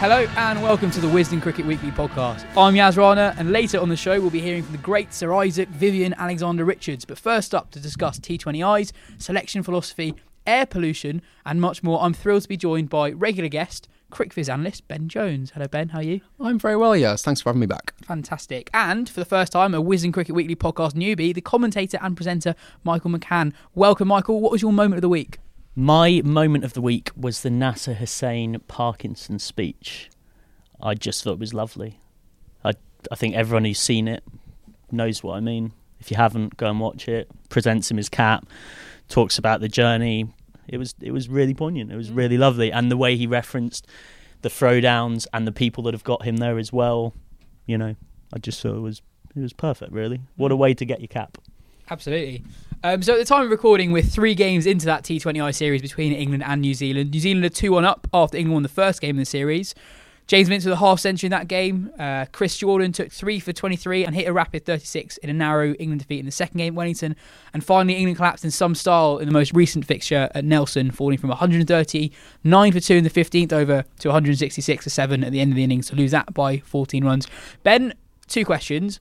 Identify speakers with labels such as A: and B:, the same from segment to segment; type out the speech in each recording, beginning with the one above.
A: Hello and welcome to the Wisden Cricket Weekly podcast. I'm Yas Rana, and later on the show we'll be hearing from the great Sir Isaac Vivian Alexander Richards. But first up to discuss T20Is, selection philosophy, air pollution, and much more, I'm thrilled to be joined by regular guest, CricViz analyst Ben Jones. Hello Ben, how are you?
B: I'm very well, yes. Thanks for having me back.
A: Fantastic. And for the first time, a Wisden Cricket Weekly podcast newbie, the commentator and presenter Michael McCann. Welcome, Michael. What was your moment of the week?
C: My moment of the week was the Nasser Hussain Parkinson speech. I just thought it was lovely. I I think everyone who's seen it knows what I mean. If you haven't, go and watch it. Presents him his cap, talks about the journey. It was it was really poignant. It was mm. really lovely, and the way he referenced the throwdowns and the people that have got him there as well. You know, I just thought it was it was perfect. Really, what a mm. way to get your cap.
A: Absolutely. Um, so at the time of recording, we're three games into that T20I series between England and New Zealand. New Zealand are 2 1 up after England won the first game in the series. James Vince with a half century in that game. Uh, Chris Jordan took 3 for 23 and hit a rapid 36 in a narrow England defeat in the second game at Wellington. And finally, England collapsed in some style in the most recent fixture at Nelson, falling from 139 for 2 in the 15th over to 166 for 7 at the end of the innings to lose that by 14 runs. Ben, two questions.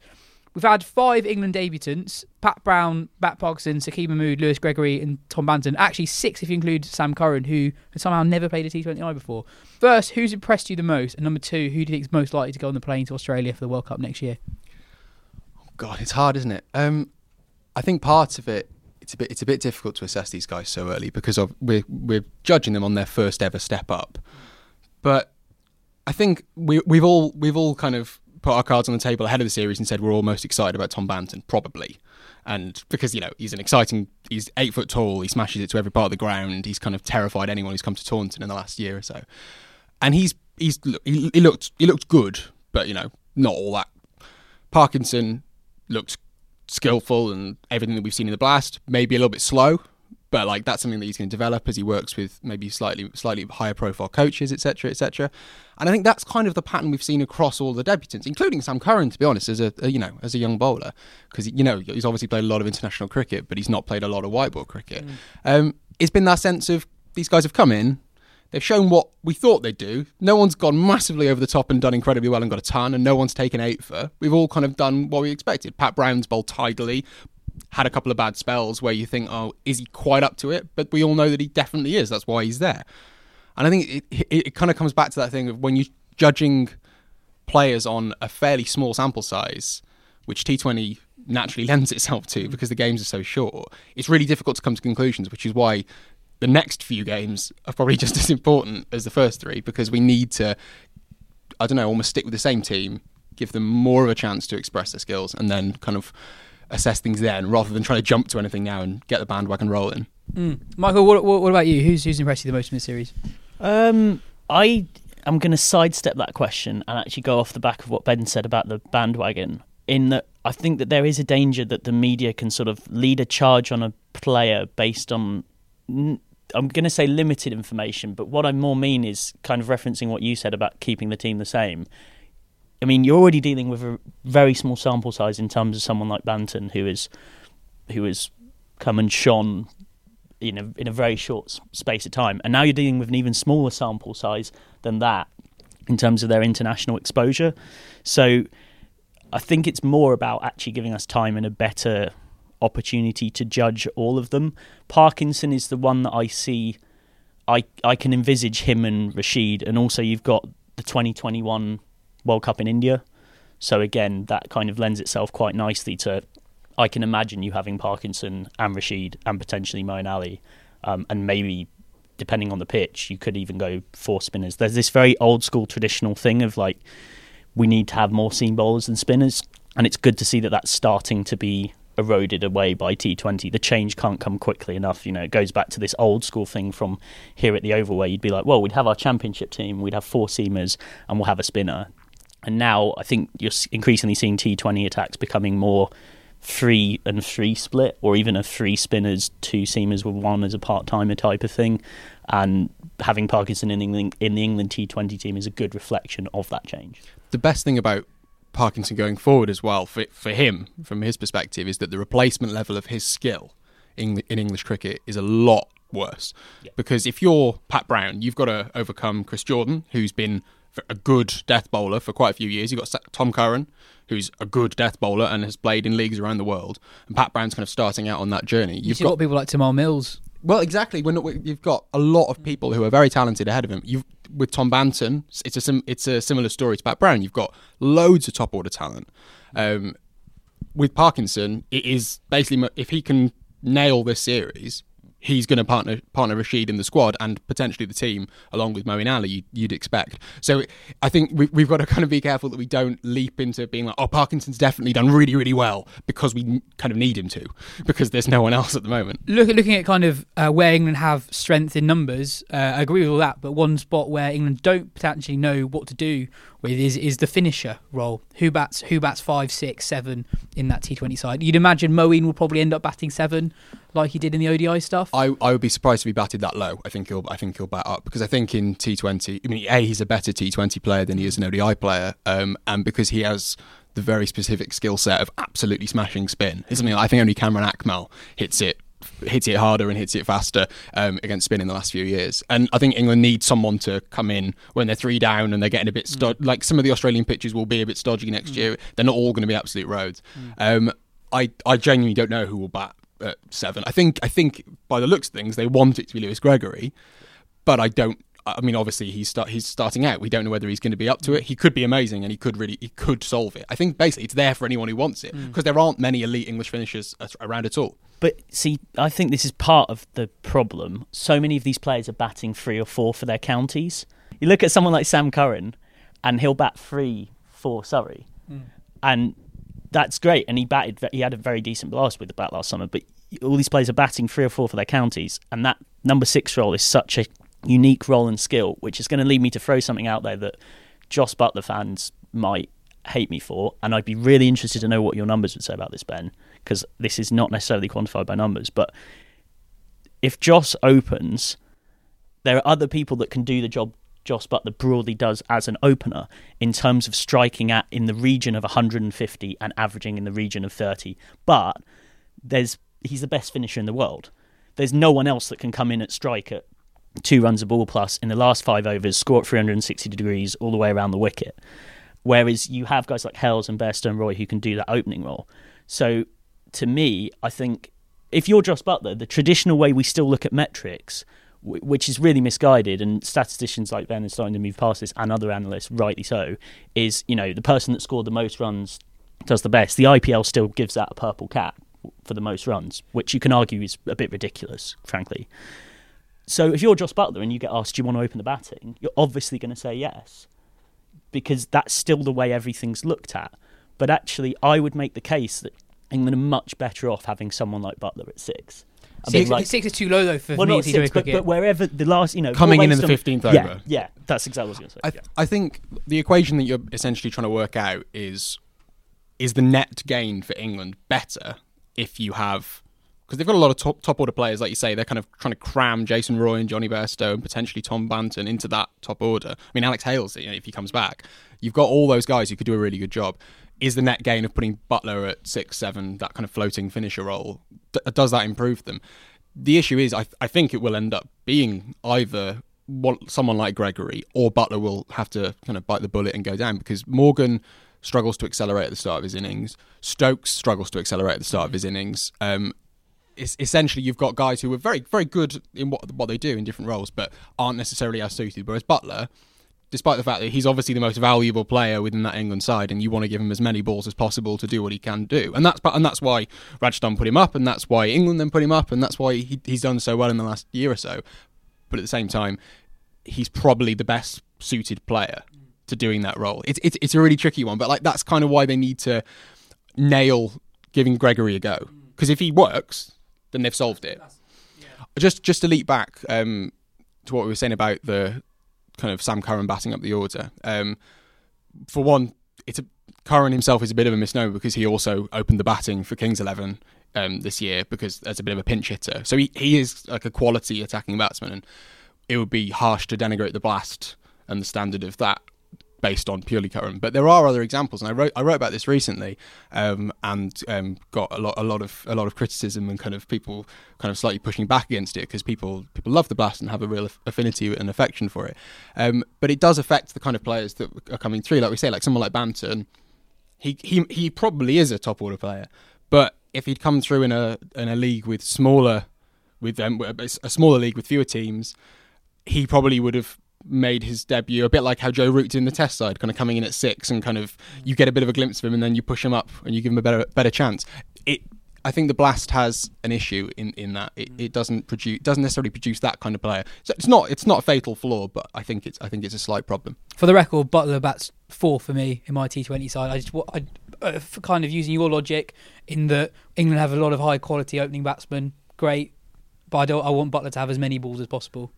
A: We've had five England debutants Pat Brown, Matt Parkinson, Saqib Mahmood, Lewis Gregory, and Tom Banton. Actually, six if you include Sam Curran, who has somehow never played a T20I before. First, who's impressed you the most? And number two, who do you think is most likely to go on the plane to Australia for the World Cup next year?
B: Oh God, it's hard, isn't it? Um, I think part of it, it's a bit, it's a bit difficult to assess these guys so early because of we're we're judging them on their first ever step up. But I think we we've all we've all kind of put our cards on the table ahead of the series and said we're all most excited about Tom Banton, probably. And because, you know, he's an exciting, he's eight foot tall, he smashes it to every part of the ground, he's kind of terrified anyone who's come to Taunton in the last year or so. And he's, he's, he, he looked, he looked good, but, you know, not all that. Parkinson looked skillful and everything that we've seen in the blast, maybe a little bit slow, but like that's something that he's going to develop as he works with maybe slightly slightly higher profile coaches, etc., etc. And I think that's kind of the pattern we've seen across all the debutants, including Sam Curran, to be honest, as a, a you know as a young bowler, because you know he's obviously played a lot of international cricket, but he's not played a lot of white ball cricket. Mm. Um, it's been that sense of these guys have come in. They've shown what we thought they'd do. No one's gone massively over the top and done incredibly well and got a ton, and no one's taken eight for. We've all kind of done what we expected. Pat Brown's bowled tidily, had a couple of bad spells where you think, oh, is he quite up to it? But we all know that he definitely is. That's why he's there. And I think it, it, it kind of comes back to that thing of when you're judging players on a fairly small sample size, which T20 naturally lends itself to mm. because the games are so short, it's really difficult to come to conclusions, which is why the next few games are probably just as important as the first three because we need to, I don't know, almost stick with the same team, give them more of a chance to express their skills, and then kind of assess things then rather than trying to jump to anything now and get the bandwagon rolling.
A: Mm. Michael, what, what, what, about you? Who's who's impressed you the most in this series?
C: Um, I I'm going to sidestep that question and actually go off the back of what Ben said about the bandwagon. In that, I think that there is a danger that the media can sort of lead a charge on a player based on. I'm going to say limited information, but what I more mean is kind of referencing what you said about keeping the team the same. I mean, you're already dealing with a very small sample size in terms of someone like Banton, who is who has come and shone in a in a very short space of time, and now you're dealing with an even smaller sample size than that in terms of their international exposure. So, I think it's more about actually giving us time and a better opportunity to judge all of them. Parkinson is the one that I see. I I can envisage him and Rashid, and also you've got the 2021 World Cup in India. So again, that kind of lends itself quite nicely to. I can imagine you having Parkinson and Rashid and potentially Moeen Ali, um, and maybe depending on the pitch, you could even go four spinners. There's this very old school traditional thing of like we need to have more seam bowlers than spinners, and it's good to see that that's starting to be eroded away by T20. The change can't come quickly enough. You know, it goes back to this old school thing from here at the Oval where you'd be like, well, we'd have our championship team, we'd have four seamers, and we'll have a spinner. And now I think you're increasingly seeing T20 attacks becoming more three and three split, or even a three spinners, two seamers with one as a part timer type of thing. And having Parkinson in England in the England T20 team is a good reflection of that change.
B: The best thing about Parkinson going forward as well for for him from his perspective is that the replacement level of his skill in, in English cricket is a lot worse yeah. because if you're Pat Brown, you've got to overcome Chris Jordan, who's been a good death bowler for quite a few years. You've got Tom Curran, who's a good death bowler and has played in leagues around the world. And Pat Brown's kind of starting out on that journey.
A: You've you got people like Tymal Mills.
B: Well, exactly. When you've got a lot of people who are very talented ahead of him. You've with Tom Banton, it's a sim, it's a similar story to Pat Brown. You've got loads of top order talent. Um, with Parkinson, it is basically if he can nail this series, he's going to partner partner Rashid in the squad and potentially the team along with Moeen Ali. You, would expect. So I think we, we've got to kind of be careful that we don't leap into being like, oh, Parkinson's definitely done really really well because we kind of need him to because there's no one else at the moment.
A: Look, looking at kind of uh, where England have strength in numbers, uh, I agree with all that. But one spot where England don't potentially know what to do with is is the finisher role. Who bats who bats five, six, seven in that T Twenty side? You'd imagine Moeen will probably end up batting seven, like he did in the ODI stuff.
B: I, I would be surprised if he batted that low. I think he'll I think he'll bat up because I think in T Twenty, I mean, a he's a better T Twenty player than he is an ODI player, um, and because he has the very specific skill set of absolutely smashing spin. It's something I think only Kamran Akmal hits it hits it harder and hits it faster um, against spin in the last few years. And I think England needs someone to come in when they're three down and they're getting a bit mm. like some of the Australian pitches will be a bit stodgy next mm. year. They're not all going to be absolute roads. Mm. Um, I I genuinely don't know who will bat at seven. I think I think by the looks of things they want it to be Lewis Gregory, but I don't I mean, obviously he's start, he's starting out. We don't know whether he's going to be up to it. He could be amazing, and he could really he could solve it. I think basically it's there for anyone who wants it because mm. there aren't many elite English finishers around at all.
C: But see, I think this is part of the problem. So many of these players are batting three or four for their counties. You look at someone like Sam Curran, and he'll bat three for Surrey, mm. and that's great. And he batted. He had a very decent blast with the bat last summer. But all these players are batting three or four for their counties, and that number six role is such a unique role and skill, which is going to lead me to throw something out there that Jos Buttler fans might hate me for, and I'd be really interested to know what your numbers would say about this, Ben, because this is not necessarily quantified by numbers. But if Jos opens, there are other people that can do the job Jos Buttler broadly does as an opener in terms of striking at in the region of 150 and averaging in the region of 30. But there's he's the best finisher in the world. There's no one else that can come in at strike at two runs a ball plus in the last five overs, score at 360 degrees all the way around the wicket. Whereas you have guys like Hales and Bairstow Roy who can do that opening role. So to me, I think if you're Jos Buttler, the traditional way we still look at metrics, which is really misguided, and statisticians like Ben are starting to move past this, and other analysts, rightly so, is you know the person that scored the most runs does the best. The IPL still gives that a purple cap for the most runs, which you can argue is a bit ridiculous, frankly. So if you're Jos Buttler and you get asked, do you want to open the batting? You're obviously going to say yes, because that's still the way everything's looked at. But actually, I would make the case that England are much better off having someone like Buttler at six. I mean,
A: Six,
C: like,
A: six is too low though for
C: well,
A: me
C: not
A: in
C: six,
A: T20
C: but,
A: cricket.
C: but wherever the last, you know,
B: Coming in in the 15th
C: yeah,
B: over.
C: Yeah, that's exactly what I was going
B: I,
C: to say.
B: I think the equation that you're essentially trying to work out is is the net gain for England better if you have because they've got a lot of top top order players, like you say, they're kind of trying to cram Jason Roy and Jonny Bairstow and potentially Tom Banton into that top order. I mean, Alex Hales, you know, if he comes back, you've got all those guys who could do a really good job. Is the net gain of putting Buttler at six, seven, that kind of floating finisher role, d- uh, does that improve them? The issue is, I, I think it will end up being either someone like Gregory or Buttler will have to kind of bite the bullet and go down because Morgan struggles to accelerate at the start of his innings. Stokes struggles to accelerate at the start of his innings. Um, essentially you've got guys who are very very good in what what they do in different roles, but aren't necessarily as suited. Whereas Buttler, despite the fact that he's obviously the most valuable player within that England side, and you want to give him as many balls as possible to do what he can do, and that's and that's why Rajasthan put him up, and that's why England then put him up, and that's why he, he's done so well in the last year or so. But at the same time, he's probably the best suited player to doing that role. It's it's it's a really tricky one, but like that's kind of why they need to nail giving Gregory a go because if he works, then they've solved it. Just just to leap back um, to what we were saying about the kind of Sam Curran batting up the order. Um, for one, it's a Curran himself is a bit of a misnomer because he also opened the batting for Kings Eleven um, this year because as a bit of a pinch hitter. So he, he is like a quality attacking batsman, and it would be harsh to denigrate the blast and the standard of that based on purely Curran. But there are other examples, and I wrote I wrote about this recently, um, and um, got a lot a lot of a lot of criticism and kind of people kind of slightly pushing back against it because people people love the blast and have a real aff- affinity and affection for it. Um, but it does affect the kind of players that are coming through. Like we say, like someone like Banton, he he he probably is a top order player, but if he'd come through in a in a league with smaller with um, a smaller league with fewer teams, he probably would have made his debut a bit like how Joe Root did in the Test side, kind of coming in at six and kind of you get a bit of a glimpse of him and then you push him up and you give him a better better chance. It. I think the Blast has an issue in, in that it, it doesn't produce doesn't necessarily produce that kind of player. So it's not it's not a fatal flaw, but I think it's I think it's a slight problem.
A: For the record, Buttler bats four for me in my T20 side. I just wa- I, uh, for kind of using your logic in that England have a lot of high quality opening batsmen. Great, but I don't. I want Buttler to have as many balls as possible.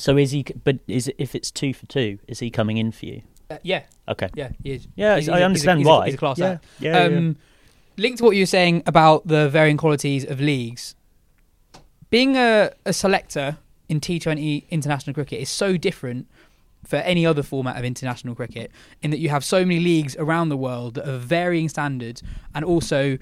C: So is he? But is it, if it's two for two, is he coming in for you?
A: Uh, yeah,
C: Okay.
A: yeah, he is.
C: Yeah,
A: He's-
C: I
A: a- he's a-
C: understand
A: he's a-
C: why.
A: he's a class
C: yeah,
A: act.
C: yeah, yeah,
A: um, Linked to what you were saying about the varying qualities of leagues, being a, a selector in T20 international cricket is so different for any other format of international cricket in that you have so many leagues around the world that are varying standards and also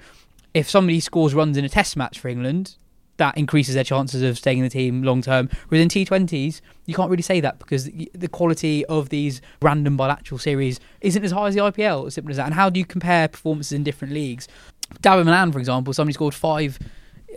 A: if somebody scores runs in a test match for England that increases their chances of staying in the team long term. Whereas in T20s, you can't really say that because the quality of these random bilateral series isn't as high as the IPL, as simple as that. And how do you compare performances in different leagues? Dawid Malan, for example, somebody scored five.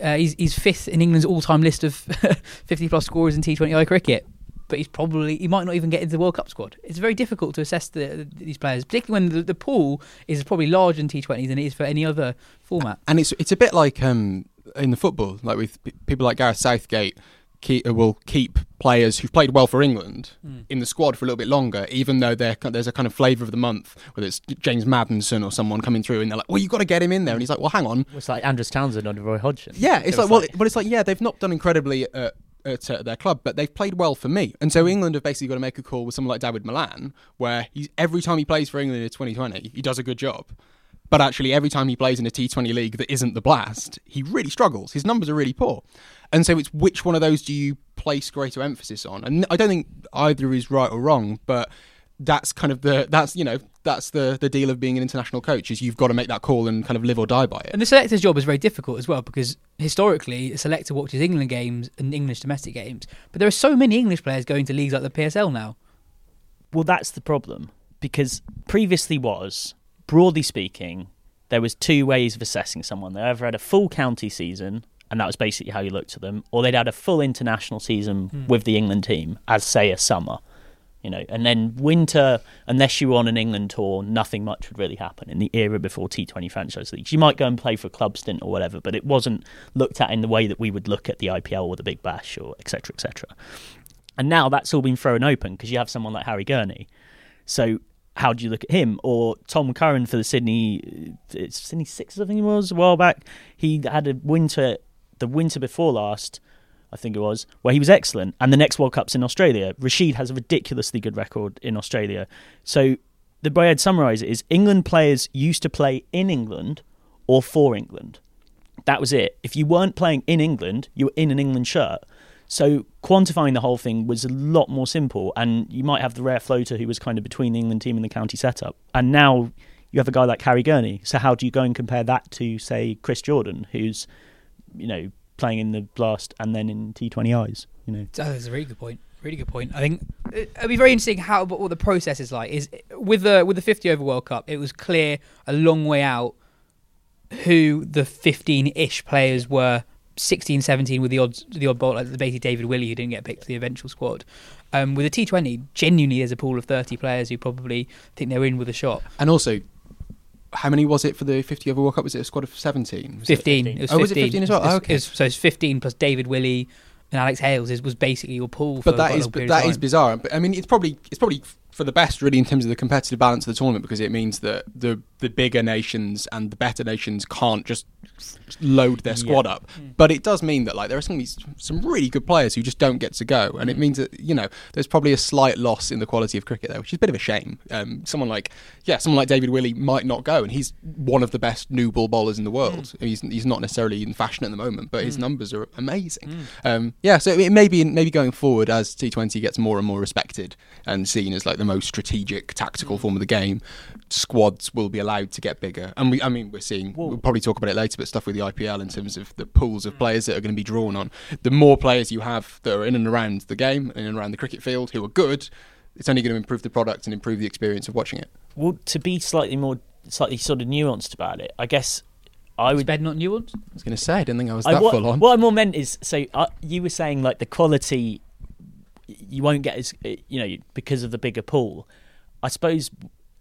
A: Uh, he's, he's fifth in England's all-time list of 50 plus scorers in T20I cricket, but he's probably he might not even get into the World Cup squad. It's very difficult to assess the, these players, particularly when the, the pool is probably larger in T20s than it is for any other format.
B: and it's it's a bit like um, in the football, like with p- people like Gareth Southgate, keep, uh, will keep players who've played well for England in the squad for a little bit longer, even though they're, there's a kind of flavour of the month, whether it's James Maddison or someone coming through, and they're like, "Well, you've got to get him in there," and he's like, "Well, hang on,
C: It's like Andros Townsend under Roy Hodgson.
B: yeah." It's
C: So
B: like, well, but it's like, yeah, they've not done incredibly at, at uh, their club, but they've played well for me, and so England have basically got to make a call with someone like Dawid Malan, where he's every time he plays for England in 2020, he does a good job. But actually, every time he plays in a T20 league that isn't the Blast, he really struggles. His numbers are really poor. And so it's which one of those do you place greater emphasis on? And I don't think either is right or wrong, but that's kind of the that's you know that's the the deal of being an international coach is you've got to make that call and kind of live or die by it.
A: And the selector's job is very difficult as well because historically, a selector watches England games and English domestic games. But there are so many English players going to leagues like the PSL now.
C: Well, that's the problem because previously was broadly speaking, there was two ways of assessing someone. They either had a full county season, and that was basically how you looked at them, or they'd had a full international season hmm. with the England team, as say a summer. You know, and then winter, unless you were on an England tour, nothing much would really happen in the era before T20 franchise leagues. You might go and play for a club stint or whatever, but it wasn't looked at in the way that we would look at the IPL or the Big Bash or et cetera, et cetera. And now that's all been thrown open because you have someone like Harry Gurney. So how do you look at him or Tom Curran for the Sydney uh, it's Sydney Sixers I think it was a while back? He had a winter the winter before last, I think it was, where he was excellent, and the next World Cup's in Australia. Rashid has a ridiculously good record in Australia. So the way I'd summarise it is England players used to play in England or for England. That was it. If you weren't playing in England, you were in an England shirt. So quantifying the whole thing was a lot more simple, and you might have the rare floater who was kind of between the England team and the county setup. And now you have a guy like Harry Gurney. So how do you go and compare that to, say, Chris Jordan, who's, you know, playing in the Blast and then in T20Is? You know, oh,
A: that's a really good point. Really good point. I think uh, it'd be very interesting how what the process is like. Is with the with the 50 over World Cup, it was clear a long way out who the 15-ish players were 16, 17 with the odds, the odd bolt, like basically David Willey who didn't get picked for the eventual squad. Um, with a T20, genuinely there's a pool of 30 players who probably think they're in with a shot.
B: And also, how many was it for the 50 over World Cup? Was it a squad of 17?
A: Was 15. It, it was 15.
B: Oh, was it 15 as well? Oh, okay.
A: It was, so it's 15 plus David Willey and Alex Hales is, was basically your pool.
B: but that is that is bizarre. But I mean, it's probably it's probably for the best, really, in terms of the competitive balance of the tournament, because it means that the the bigger nations and the better nations can't just load their squad yeah. up. Mm. But it does mean that like there are some some really good players who just don't get to go, and mm. it means that you know there's probably a slight loss in the quality of cricket there, which is a bit of a shame. Um, someone like yeah, someone like David Willey might not go, and he's one of the best new ball bowlers in the world. Mm. He's he's not necessarily in fashion at the moment, but his mm. numbers are amazing. Mm. Um, yeah, so it may be maybe going forward as T20 gets more and more respected and seen as like the most strategic tactical form of the game, squads will be allowed to get bigger. And we, I mean, we're seeing. We'll probably talk about it later, but stuff with the IPL in terms of the pools of players that are going to be drawn on. The more players you have that are in and around the game, in and around the cricket field, who are good, it's only going to improve the product and improve the experience of watching it.
C: Well, to be slightly more, slightly sort of nuanced about it, I guess I would.
A: Bed not nuanced.
B: I was going to say, I didn't think I was that I,
C: what,
B: full on.
C: What I more meant is, so uh, you were saying like the quality, you won't get as you know because of the bigger pool. I suppose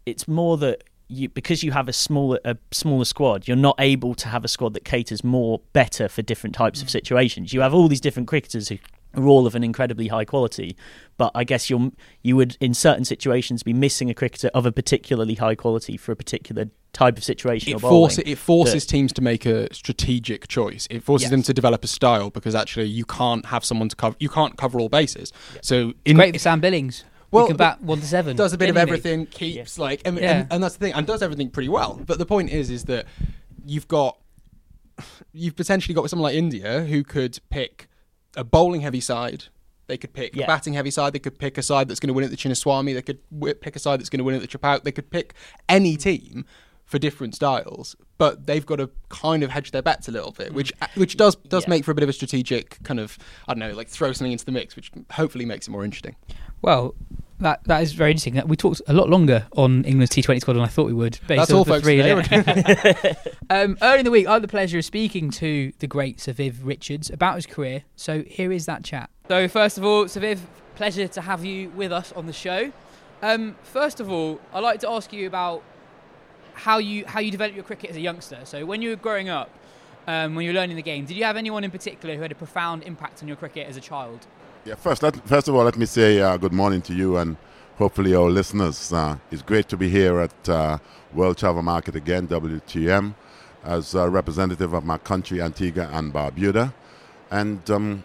C: it's more that you because you have a smaller a smaller squad, you're not able to have a squad that caters more better for different types mm. of situations. You have all these different cricketers who are all of an incredibly high quality, but I guess you're you would in certain situations be missing a cricketer of a particularly high quality for a particular type of situation.
B: It, force, it forces that, teams to make a strategic choice. It forces yes. them to develop a style because actually you can't have someone to cover. You can't cover all bases. Yeah. So
A: in, great for Sam Billings. Well, can bat one to seven.
B: Does a bit of everything, keeps yeah. like, and, yeah. and, and that's the thing, and does everything pretty well. But the point is, is that you've got, you've potentially got someone like India who could pick a bowling heavy side. They could pick yeah. a batting heavy side. They could pick a side that's going to win at the Chinnaswamy. They could pick a side that's going to win at the Chepauk. They could pick any mm. team for different styles, but they've got to kind of hedge their bets a little bit, mm. which uh, which does does yeah. make for a bit of a strategic kind of I don't know, like throw something into the mix, which hopefully makes it more interesting.
A: Well, that that is very interesting. We talked a lot longer on England's T20 squad than I thought we would.
B: That's all, folks. Three
A: um, early in the week, I had the pleasure of speaking to the great Sir Viv Richards about his career. So here is that chat. So first of all, Sir Viv, pleasure to have you with us on the show. Um, first of all, I'd like to ask you about how you how you developed your cricket as a youngster. So when you were growing up, um, when you were learning the game, did you have anyone in particular who had a profound impact on your cricket as a child?
D: Yeah, first, let, first of all, let me say uh, good morning to you and hopefully our listeners. Uh, it's great to be here at uh, World Travel Market again, WTM, as a representative of my country, Antigua and Barbuda, and um,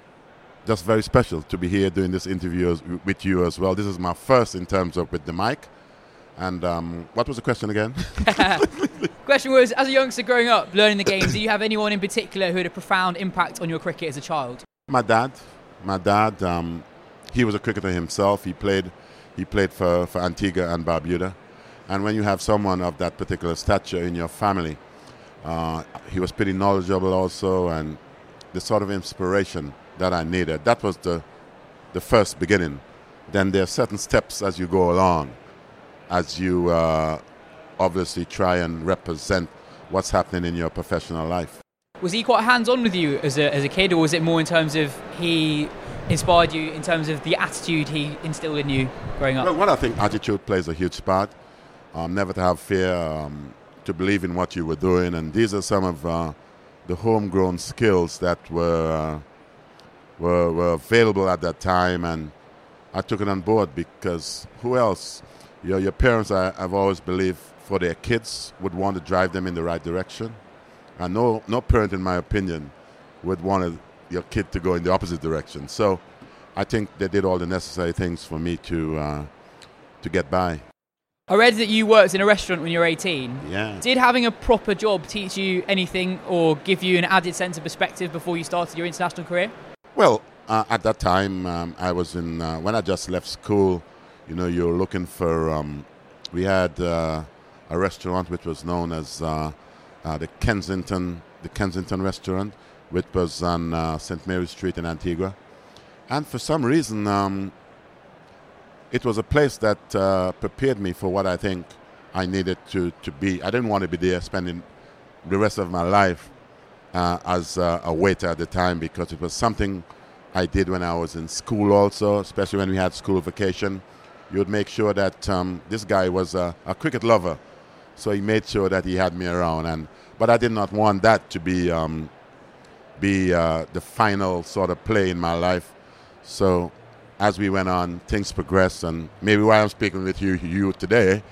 D: just very special to be here doing this interview with you as well. This is my first in terms of with the mic. And um, what was the question again?
A: question was, as a youngster growing up, learning the game, do you have anyone in particular who had a profound impact on your cricket as a child?
D: My dad. My dad, um, he was a cricketer himself. He played, he played for, for Antigua and Barbuda. And when you have someone of that particular stature in your family, uh, he was pretty knowledgeable also, and the sort of inspiration that I needed. That was the, the first beginning. Then there are certain steps as you go along as you uh, obviously try and represent what's happening in your professional life.
A: Was he quite hands on with you as a, as a kid, or was it more in terms of he inspired you in terms of the attitude he instilled in you growing up?
D: Well, what I think attitude plays a huge part. Um, never to have fear, um, to believe in what you were doing, and these are some of uh, the homegrown skills that were, uh, were were available at that time, and I took it on board because who else your, your parents, I, I, have always believed, for their kids would want to drive them in the right direction. And no, no parent, in my opinion, would want your kid to go in the opposite direction. So I think they did all the necessary things for me to uh, to get by.
A: I read that you worked in a restaurant when you were 18.
D: Yeah.
A: Did having a proper job teach you anything or give you an added sense of perspective before you started your international career?
D: Well, uh, at that time, um, I was in uh, when I just left school. You know, you're looking for. Um, we had uh, a restaurant which was known as uh, the Kensington, the Kensington restaurant, which was on uh, St. Mary Street in Antigua, and for some reason, um, it was a place that uh, prepared me for what I think I needed to, to be. I didn't want to be there spending the rest of my life uh, as a waiter at the time because it was something I did when I was in school also, especially when we had school vacation. You would make sure that um, this guy was a, cricket lover, so he made sure that he had me around. And but I did not want that to be um, be uh, the final sort of play in my life. So as we went on, things progressed, and maybe why I'm speaking with you, you today,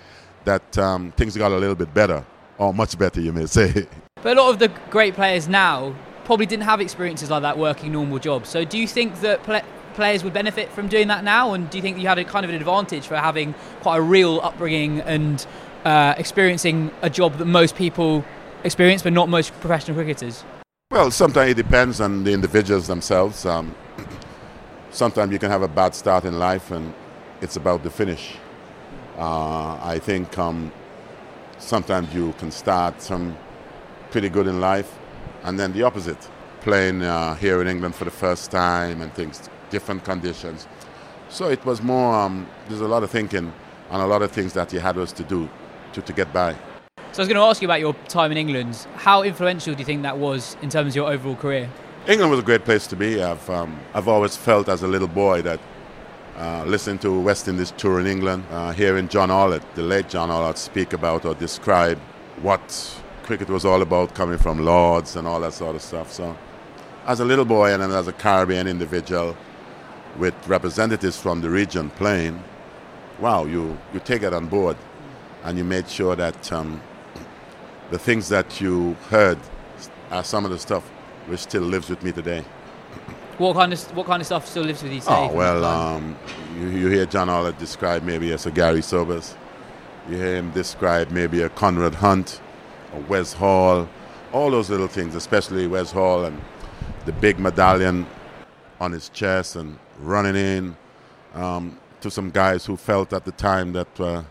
D: that um, things got a little bit better, or much better, you may say.
A: But a lot of the great players now probably didn't have experiences like that working normal jobs. So do you think that pl- players would benefit from doing that now? And do you think you had a kind of an advantage for having quite a real upbringing and uh, experiencing a job that most people experience, but not most professional cricketers?
D: Well, sometimes it depends on the individuals themselves. Um, sometimes you can have a bad start in life and it's about the finish. Uh, I think um, sometimes you can start some pretty good in life and then the opposite. Playing uh, here in England for the first time and things, different conditions. So it was more, um, there's a lot of thinking and a lot of things that you had us to do to, to get by.
A: So I was going to ask you about your time in England. How influential do you think that was in terms of your overall career?
D: England was a great place to be. I've, um, I've always felt as a little boy that uh, listening to West Indies tour in England, uh, hearing John Arlott, the late John Arlott, speak about or describe what cricket was all about coming from Lords and all that sort of stuff. So, as a little boy and then as a Caribbean individual with representatives from the region playing, wow, you, you take it on board and you made sure that um, the things that you heard are some of the stuff which still lives with me today.
A: What kind of what kind of stuff still lives with you today?
D: Oh well, um, you, you, hear John Arlott described maybe as a Gary Sobers. You hear him describe maybe a Conrad Hunte, a Wes Hall, all those little things, especially Wes Hall and the big medallion on his chest and running in um, to some guys who felt at the time that uh,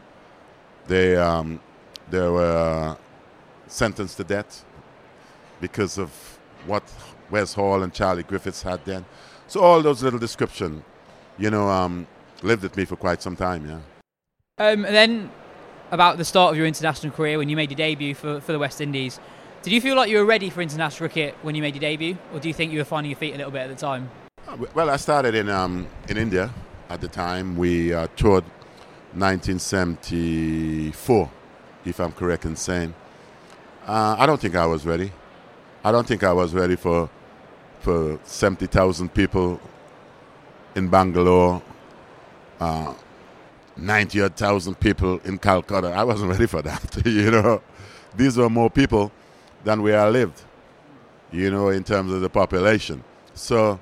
D: they um, they were sentenced to death because of what Wes Hall and Charlie Griffiths had then. So all those little description, you know, um, lived with me for quite some time, yeah.
A: Um, and then about the start of your international career when you made your debut for, for the West Indies, did you feel like you were ready for international cricket when you made your debut, or do you think you were finding your feet a little bit at the time?
D: Uh, well, I started in um, in India at the time. We uh, toured 1974, if I'm correct in saying. Uh, I don't think I was ready. I don't think I was ready for for 70,000 people in Bangalore, uh, 90,000 people in Calcutta. I wasn't ready for that. you know, these were more people than where I lived. You know, in terms of the population. So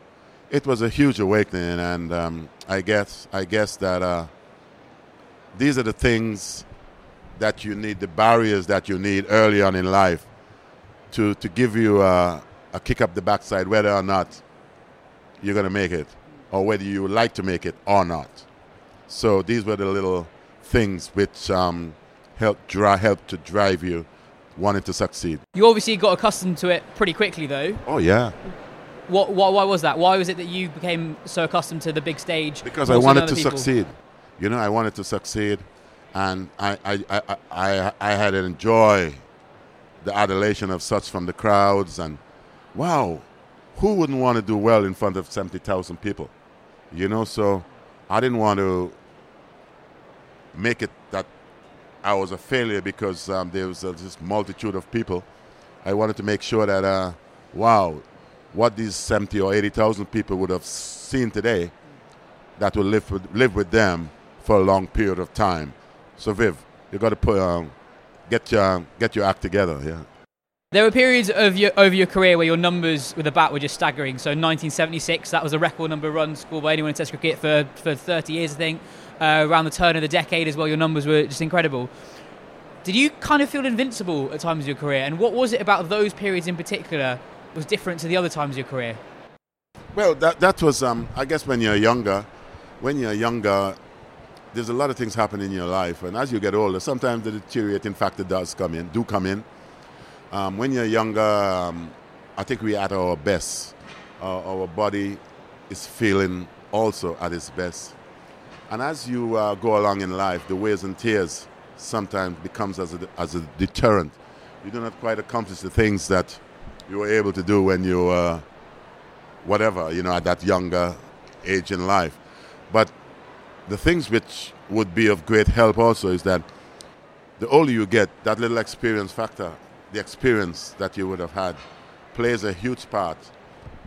D: it was a huge awakening, and um, I guess I guess that uh, these are the things that you need, the barriers that you need early on in life to, to give you a, a kick up the backside whether or not you're going to make it or whether you would like to make it or not. So these were the little things which um, help, dra- help to drive you wanting to succeed.
A: You obviously got accustomed to it pretty quickly, though.
D: Oh, yeah.
A: What, what, why was that? Why was it that you became so accustomed to the big stage?
D: Because I wanted to people? succeed. You know, I wanted to succeed, and I, I, I, I, I had to enjoy the adulation of such from the crowds and wow who wouldn't want to do well in front of 70,000 people? You know so i didn't want to make it that i was a failure because um, there was uh, this multitude of people. I wanted to make sure that uh, wow what these 70 or 80,000 people would have seen today that will live with, live with them for a long period of time so viv you got to put um, get your get your act together. Yeah.
A: There were periods of your over your career where your numbers with the bat were just staggering. So 1976, that was a record number of runs scored by anyone in Test cricket for, for 30 years, I think. Uh, around the turn of the decade as well, your numbers were just incredible. Did you kind of feel invincible at times of your career? And what was it about those periods in particular was different to the other times of your career?
D: Well, that that was, um, I guess, when you're younger. When you're younger, there's a lot of things happen in your life, and as you get older, sometimes the deteriorating factor does come in, do come in. Um, when you're younger, um, I think we're at our best. Uh, our body is feeling also at its best. And as you uh, go along in life, the wears and tears sometimes becomes as a, as a deterrent. You do not quite accomplish the things that you were able to do when you uh, whatever, you know, at that younger age in life. But the things which would be of great help also is that the older you get, that little experience factor, the experience that you would have had, plays a huge part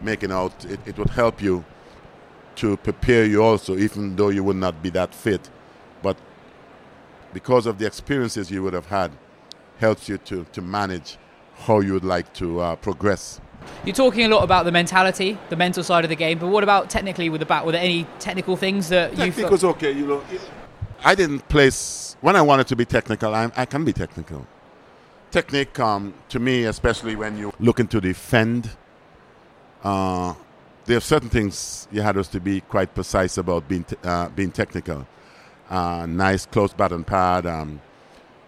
D: making out. It, it would help you to prepare you also, even though you would not be that fit. But because of the experiences you would have had, helps you to, to manage how you would like to uh, progress.
A: You're talking a lot about the mentality, the mental side of the game, but what about technically with the bat? Were there any technical things that you felt?
D: was okay, you know. I didn't place when I wanted to be technical. I, I can be technical. Technique, um, to me, especially when you're looking to defend, uh, there are certain things you had us to be quite precise about being t- uh, being technical. Uh, nice close bat and pad, um,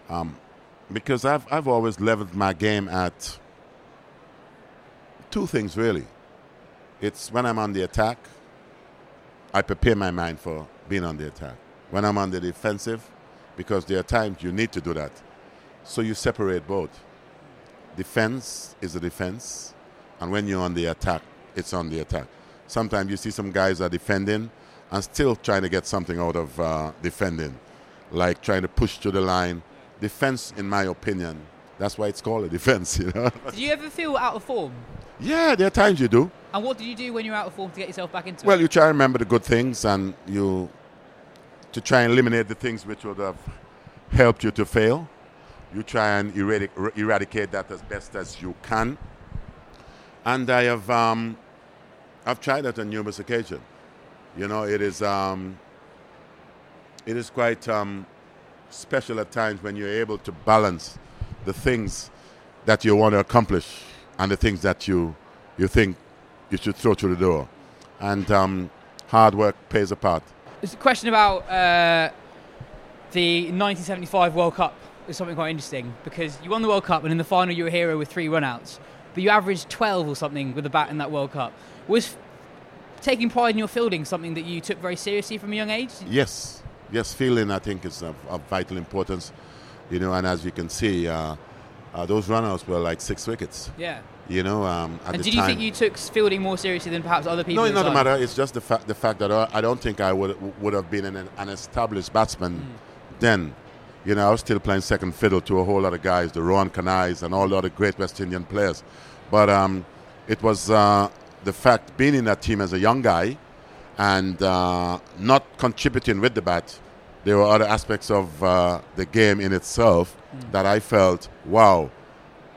D: um, because I've I've always leveled my game at two things really. It's when I'm on the attack, I prepare my mind for being on the attack. When I'm on the defensive, because there are times you need to do that. So you separate both. Defense is a defense, and when you're on the attack, it's on the attack. Sometimes you see some guys are defending and still trying to get something out of uh, defending, like trying to push to the line. Defense, in my opinion, that's why it's called a defense. You know.
A: Did you ever feel out of form?
D: yeah, there are times you do.
A: And what did you do when you were out of form to get yourself back into
D: Well,
A: it?
D: Well, you try and remember the good things, and you to try and eliminate the things which would have helped you to fail. You try and eradic- er- eradicate that as best as you can. And I have, um, I've tried that on numerous occasions. You know, it is, um, it is quite um, special at times when you're able to balance the things that you want to accomplish and the things that you, you think you should throw through the door. And um, hard work pays a part.
A: There's a question about uh, the 1975 World Cup is something quite interesting because you won the World Cup and in the final you were a hero with three runouts, but you averaged 12 or something with the bat in that World Cup. Was taking pride in your fielding something that you took very seriously from a young age?
D: Yes, yes, fielding I think is of, of vital importance. You know, and as you can see, uh, uh, those runouts were like six wickets.
A: Yeah.
D: You know, um, at
A: And
D: the
A: did you
D: time.
A: think you took fielding more seriously than perhaps other people?
D: No,
A: at
D: it doesn't
A: time?
D: matter. It's just the fact the fact that I I don't think I would would have been an, an established batsman then. You know, I was still playing second fiddle to a whole lot of guys, the Rohan Kanhais and all the other great West Indian players. But um, it was uh, the fact being in that team as a young guy and uh, not contributing with the bat. There were other aspects of uh, the game in itself that I felt, wow,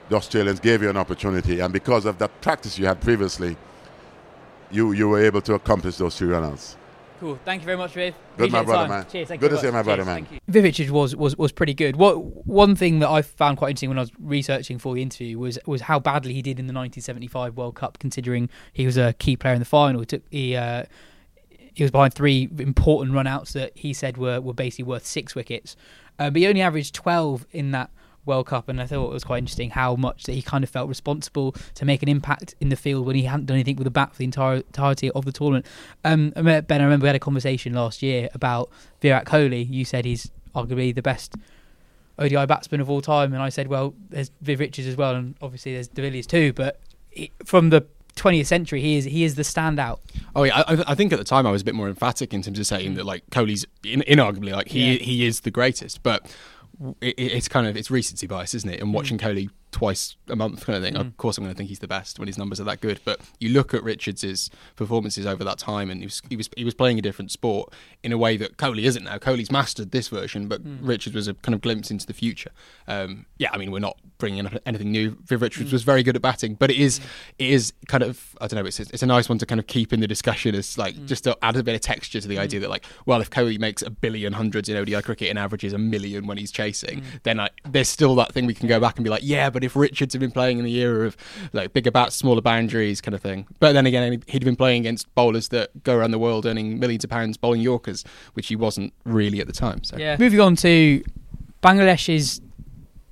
D: the Australians gave you an opportunity, and because of that practice you had previously, you you were able to accomplish those three runouts.
A: Cool. Thank you very much, Viv.
D: Good, my
A: Appreciate
D: brother,
A: time.
D: man.
A: Cheers. Thank
D: Good
A: you
D: to see my
A: much.
D: brother,
A: Cheers,
D: man.
A: thank you. Vivicic was, was was pretty good. What one thing that I found quite interesting when I was researching for the interview was was how badly he did in the 1975 World Cup, considering he was a key player in the final. He took he. Uh, he was behind three important runouts that he said were, were basically worth six wickets. Uh, but he only averaged 12 in that World Cup, and I thought it was quite interesting how much that he kind of felt responsible to make an impact in the field when he hadn't done anything with the bat for the entire entirety of the tournament. Um, Ben, I remember we had a conversation last year about Virat Kohli. You said he's arguably the best ODI batsman of all time, and I said, well, there's Viv Richards as well, and obviously there's De Villiers too. But from the 20th century, he is he is the standout.
B: Oh yeah, I, I think at the time I was a bit more emphatic in terms of saying that like Kohli's in, inarguably like he
A: Yeah.
B: he is the greatest, but it, it's kind of it's recency bias, isn't it? And watching mm. Kohli twice a month kind of thing. Of mm. course, I'm going to think he's the best when his numbers are that good. But you look at Richards' performances over that time, and he was he was he was playing a different sport in a way that Kohli isn't now. Kohli's mastered this version, but mm. Richards was a kind of glimpse into the future. Um, yeah, I mean, we're not bringing up anything new. Viv Richards mm. was very good at batting, but it is it is kind of I don't know. It's it's a nice one to kind of keep in the discussion as like just to add a bit of texture to the idea that like, well, if Coley makes a billion hundreds in ODI cricket and averages a million when he's chasing, then I, there's still that thing we can go back and be like, yeah, but if Richards had been playing in the era of like bigger bats, smaller boundaries, kind of thing. But then again, he'd been playing against bowlers that go around the world earning millions of pounds bowling Yorkers, which he wasn't really at the time. So
A: Yeah. Moving on to Bangladesh's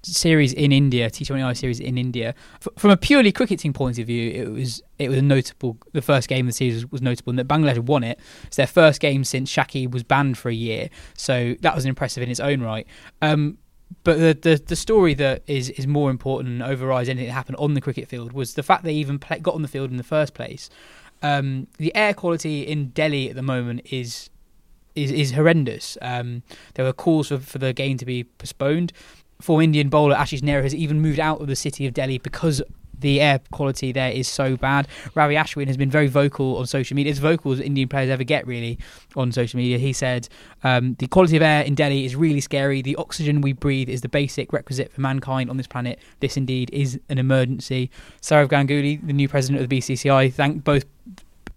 A: series in India, T20I series in India. F- from a purely cricketing point of view, it was it was a notable. The first game of the series was, was notable, and that Bangladesh won it. It's their first game since Shakib was banned for a year, so that was impressive in its own right. Um, but the, the the story that is is more important and overrides anything that happened on the cricket field was the fact they even play, got on the field in the first place. Um, the air quality in Delhi at the moment is is, is horrendous. Um, there were calls for, for the game to be postponed. Former Indian bowler Ashish Nehra has even moved out of the city of Delhi because the air quality there is so bad. Ravi Ashwin has been very vocal on social media, as vocal as Indian players ever get, really, on social media. He said, um, The quality of air in Delhi is really scary. The oxygen we breathe is the basic requisite for mankind on this planet. This indeed is an emergency. Sourav Ganguly, the new president of the BCCI, thanked both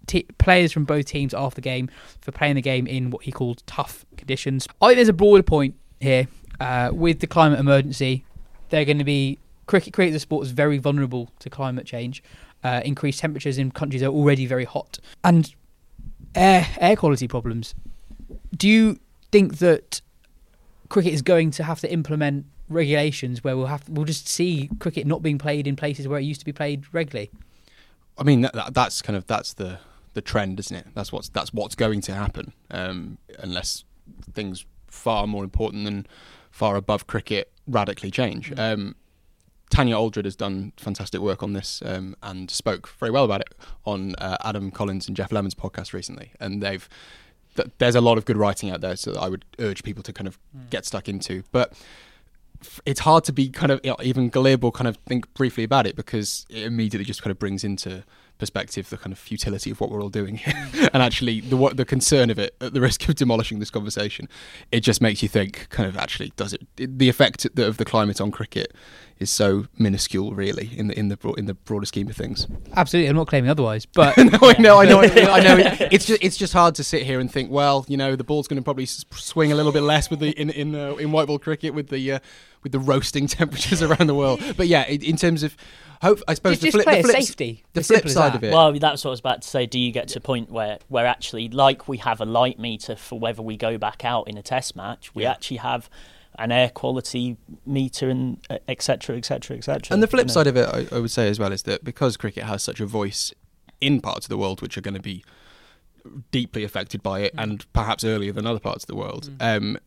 A: t- players from both teams after the game for playing the game in what he called tough conditions. I think there's a broader point here. Uh, with the climate emergency, they're going to be cricket. Cricket, the sport, is very vulnerable to climate change. Uh, increased temperatures in countries that are already very hot, and air air quality problems. Do you think that cricket is going to have to implement regulations where we'll have we'll just see cricket not being played in places where it used to be played regularly?
B: I mean, that, that, that's kind of that's the the trend, isn't it? That's what's that's what's going to happen, um, unless things far more important than far above cricket radically change. Um, Tanya Aldred has done fantastic work on this um, and spoke very well about it on uh, Adam Collins and Geoff Lemon's podcast recently, and they've th- there's a lot of good writing out there, so I would urge people to kind of get stuck into, but it's hard to be kind of you know, even glib or kind of think briefly about it because it immediately just kind of brings into perspective the kind of futility of what we're all doing here and actually the what the concern of it at the risk of demolishing this conversation it just makes you think kind of actually does it, it the effect of the climate on cricket is so minuscule really in the in the broad, in the broader scheme of things
A: Absolutely, I'm not claiming otherwise, but
B: no, I know, I know, I know. It's just it's just hard to sit here and think. Well, you know, the ball's going to probably swing a little bit less with the in in uh, in white ball cricket with the uh, with the roasting temperatures around the world. But yeah, in, in terms of hope, I suppose
A: Just-
B: the
A: just
B: flip,
A: play
B: the
A: it
B: flip,
A: safety.
B: The
A: As
B: flip side
A: that.
B: of it.
C: Well, that's what I was about to say. Do you get to a point where, where actually, like we have a light meter for whether we go back out in a test match, we actually have an air quality meter and uh, et cetera, et cetera, et cetera.
B: And the flip
C: you know.
B: side of it, I, I would say as well, is that because cricket has such a voice in parts of the world which are going to be deeply affected by
C: Mm.
B: it, and perhaps earlier than other parts of the world, um,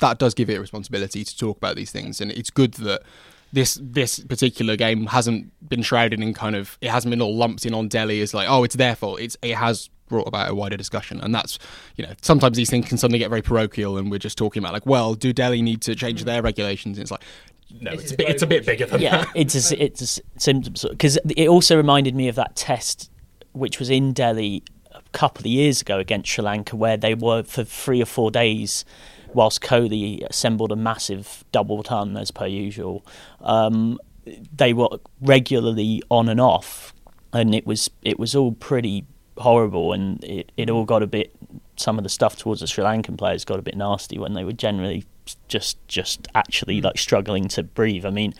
B: that does give it a responsibility to talk about these things. And it's good that this this particular game hasn't been shrouded in kind of it hasn't been all lumped in on Delhi as like oh it's their fault. It's it has brought about a wider discussion, and that's you know sometimes these things can suddenly get very parochial, and we're just talking about like well do Delhi need to change mm. their regulations? And it's like no, it's a bit, it's a bit bigger than
C: yeah,
B: that.
C: it's a, it's a s- symptom because it also reminded me of that test which was in Delhi a couple of years ago against Sri Lanka, where they were for three or four days, whilst Kohli assembled a massive double ton as per usual. Um, they were regularly on and off, and it was it was all pretty horrible, and it, it all got a bit. Some of the stuff towards the Sri Lankan players got a bit nasty when they were generally just just actually like struggling to breathe. I mean,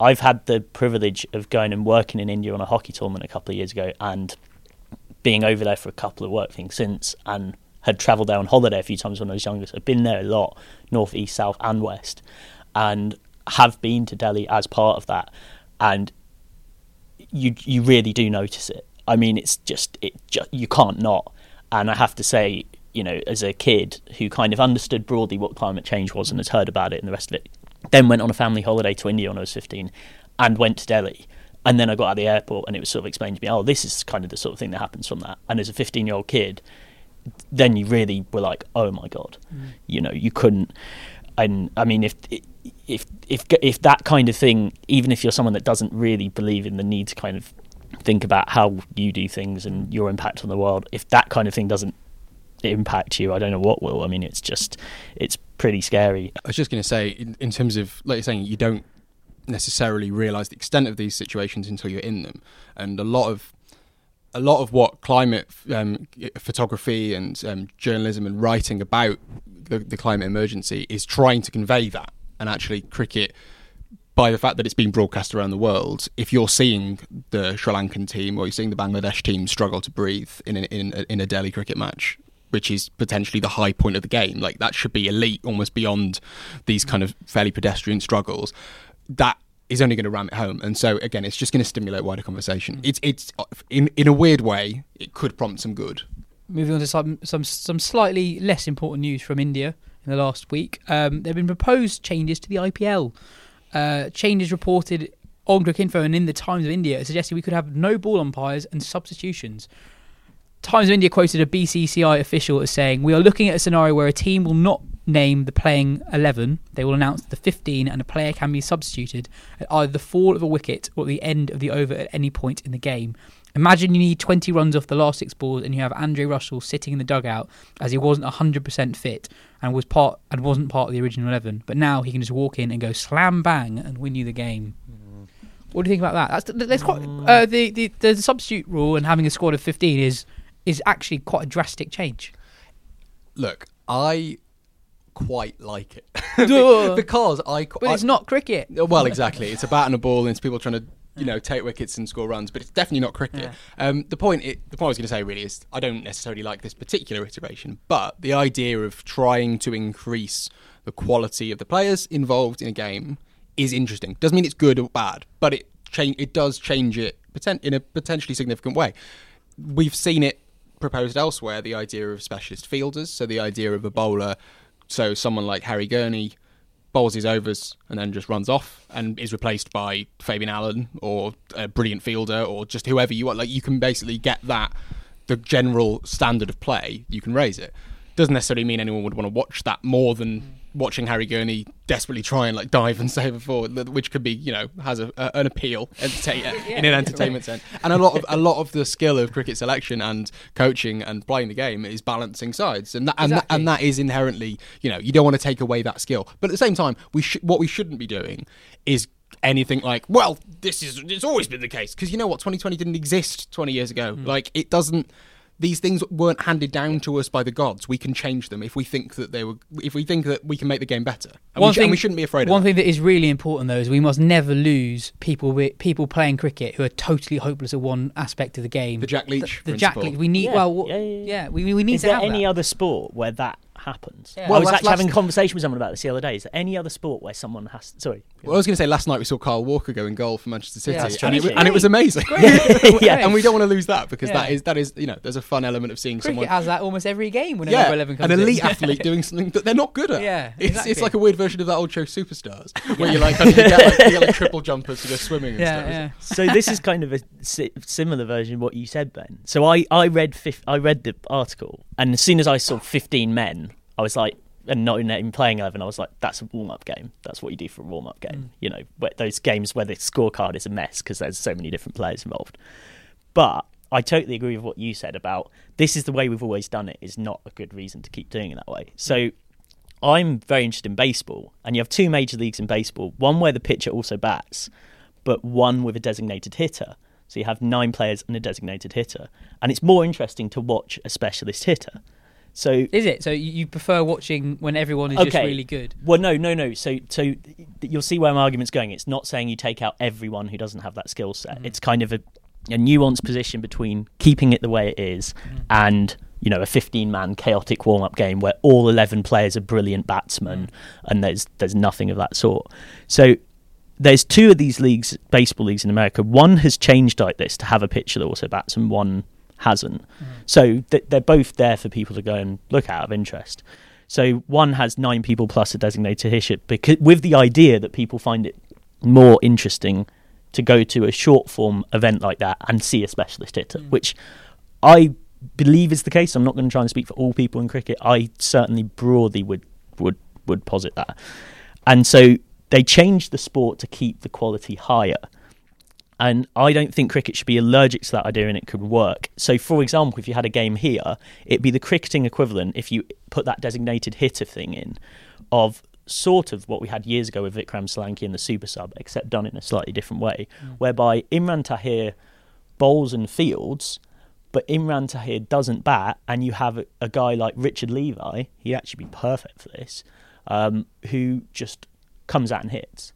C: I've had the privilege of going and working in India on a hockey tournament a couple of years ago, and being over there for a couple of work things since, and had travelled there on holiday a few times when I was younger. So I've been there a lot, north, east, south, and west, and have been to Delhi as part of that, and you you really do notice it. I mean, it's just it ju- you can't not. And I have to say, you know, as a kid who kind of understood broadly what climate change was and has heard about it and the rest of it, then went on a family holiday to India when I was fifteen, and went to Delhi. And then I got out of the airport, and it was sort of explained to me, oh, this is kind of the sort of thing that happens from that. And as a fifteen-year-old kid, then you really were like, oh my god, mm. you know, you couldn't. And I mean, if if if if that kind of thing, even if you're someone that doesn't really believe in the need to kind of think about how you do things and your impact on the world, if that kind of thing doesn't impact you, I don't know what will. I mean, it's just it's pretty scary.
B: I was just going to say, in, in terms of like you're saying, you don't necessarily realise the extent of these situations until you're in them, and a lot of a lot of what climate um, photography and um, journalism and writing about the, the, climate emergency is trying to convey that. And actually, cricket, by the fact that it's being broadcast around the world, if you're seeing the Sri Lankan team or you're seeing the Bangladesh team struggle to breathe in a, in a, in a Delhi cricket match, which is potentially the high point of the game, like that should be elite, almost beyond these kind of fairly pedestrian struggles. That is only going to ram it home. And so again, it's just going to stimulate wider conversation. It's it's in in a weird way, it could prompt some good.
A: Moving on to some some some slightly less important news from India in the last week. Um, there have been proposed changes to the IPL. Uh, changes reported on Info and in the Times of India suggesting we could have no ball umpires and substitutions. Times of India quoted a BCCI official as saying, "We are looking at a scenario where a team will not name the playing 11, they will announce the 15 and a player can be substituted at either the fall of a wicket or the end of the over at any point in the game. Imagine you need 20 runs off the last six balls and you have Andre Russell sitting in the dugout as he wasn't 100% fit and was part and wasn't part of the original 11, but now he can just walk in and go slam bang and win you the game. What do you think about that? That's, that's quite uh, the, the the substitute rule and having a squad of 15 is is actually quite a drastic change.
B: Look, I quite like it because I.
A: But it's not cricket.
B: Well, exactly. It's a bat and a ball, and it's people trying to you know take wickets and score runs, but it's definitely not cricket. Yeah. Um, the point, it, the point I was going to say really is I don't necessarily like this particular iteration, but the idea of trying to increase the quality of the players involved in a game is interesting. Doesn't mean it's good or bad, but it change it does change it in a potentially significant way. We've seen it proposed elsewhere. The idea of specialist fielders, so the idea of a bowler so someone like Harry Gurney bowls his overs and then just runs off and is replaced by Fabian Allen or a brilliant fielder or just whoever you want. Like you can basically get that the general standard of play. You can raise it. Doesn't necessarily mean anyone would want to watch that more than watching Harry Gurney desperately try and like dive and save a forward, which could be you know has a, a an appeal entertain, yeah, in an entertainment sense. And a lot of a lot of the skill of cricket selection and coaching and playing the game is balancing sides, and that, and, exactly. that, and that is inherently you know you don't want to take away that skill, but at the same time we sh- what we shouldn't be doing is anything like well this is it's always been the case because you know what 2020 didn't exist 20 years ago mm. like it doesn't these things weren't handed down to us by the gods. We can change them if we think that they were. If we think that we can make the game better, and, one we, sh- thing, and we shouldn't be afraid. Of.
A: One
B: of
A: thing that is really important though is we must never lose people. People playing cricket who are totally hopeless at one aspect of the game.
B: The Jack Leach.
A: The, the Jack Leach. We need.
C: Yeah,
A: well,
C: yeah, yeah,
A: yeah. we, we need
C: is
A: to
C: there
A: have
C: any
A: that.
C: other sport where that happens.
A: Yeah.
C: Well, I was actually having a conversation with someone about this the other day. Is there any other sport where someone has? Sorry.
B: Well, I was going to say last night we saw Kyle Walker go in goal for Manchester City,
C: yeah,
B: and, it, and, it, was amazing. yeah. and we don't want to lose that because
A: yeah.
B: that is that is you know there's a fun element of seeing
A: Cricket
B: someone
A: has that almost every game when
B: yeah,
A: eleven comes
B: an elite
A: in.
B: athlete doing something that they're not good at.
A: Yeah,
B: it's,
A: exactly.
B: it's like a weird version of that old show Superstars where you like, you get like, you get like triple jumpers to go swimming. And
A: yeah,
B: stuff.
A: yeah.
C: So this is kind of a si- similar version of what you said, Ben. So I I read fif- I read the article, and as soon as I saw 15 men, I was like, and not even playing 11, I was like, that's a warm up game. That's what you do for a warm up game. Mm. You know, those games where the scorecard is a mess because there's so many different players involved. But I totally agree with what you said about this is the way we've always done it, is not a good reason to keep doing it that way. So I'm very interested in baseball, and you have two major leagues in baseball one where the pitcher also bats, but one with a designated hitter. So you have nine players and a designated hitter. And it's more interesting to watch a specialist hitter so
A: is it? So you prefer watching when everyone is okay. just really good?
C: Well, no, no, no. So so you'll see where my argument's going. It's not saying you take out everyone who doesn't have that skill set. Mm. It's kind of a, a nuanced position between keeping it the way it is mm. and you know a 15 man chaotic warm up game where all 11 players are brilliant batsmen mm. and there's there's nothing of that sort. So there's two of these leagues, baseball leagues in America. One has changed like this to have a pitcher that also bats, and one hasn't. Mm. So th- they're both there for people to go and look at of interest. So one has nine people plus a designated hitter because with the idea that people find it more interesting to go to a short form event like that and see a specialist hitter, mm. which I believe is the case. I'm not going to try and speak for all people in cricket. I certainly broadly would would would posit that. And so they changed the sport to keep the quality higher. And I don't think cricket should be allergic to that idea and it could work. So, for example, if you had a game here, it'd be the cricketing equivalent if you put that designated hitter thing in of sort of what we had years ago with Vikram Solanki and the super sub, except done in a slightly different way, whereby Imran Tahir bowls and fields, but Imran Tahir doesn't bat, and you have a, a guy like Richard Levi, he'd actually be perfect for this, um, who just comes out and hits.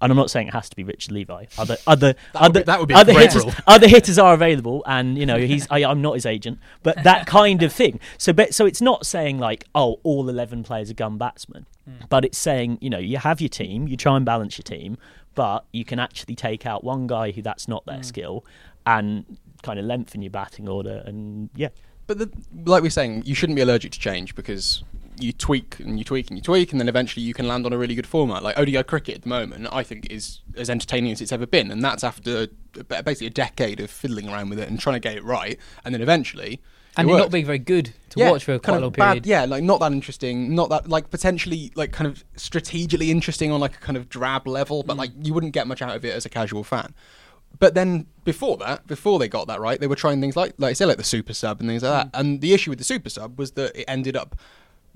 C: And I'm not saying it has to be Richard Levi. Other other
B: That would
C: other,
B: be- that would be
C: other
B: great
C: hitters,
B: rule.
C: other hitters are available, and you know he's I, I'm not his agent, but that kind of thing. So, but so it's not saying like oh all 11 players are gun batsmen, hmm. but it's saying you know you have your team, you try and balance your team, but you can actually take out one guy who that's not their hmm. skill, and kind of lengthen your batting order, and yeah.
B: But the, like we're saying, you shouldn't be allergic to change because you tweak and you tweak and you tweak, and then eventually you can land on a really good format. Like ODI cricket at the moment, I think is as entertaining as it's ever been, and that's after basically a decade of fiddling around with it and trying to get it right, and then eventually.
A: and
B: it
A: it not being very good to
B: Yeah,
A: watch for quite
B: kind
A: a
B: of
A: long
B: bad-
A: period.
B: yeah, like not that interesting, not that like potentially like kind of strategically interesting on like a kind of drab level,
A: Mm.
B: but like you wouldn't get much out of it as a casual fan. But then before that, before they got that right, they were trying things like like I say like the super sub and things like
A: Mm.
B: that. And the issue with the super sub was that it ended up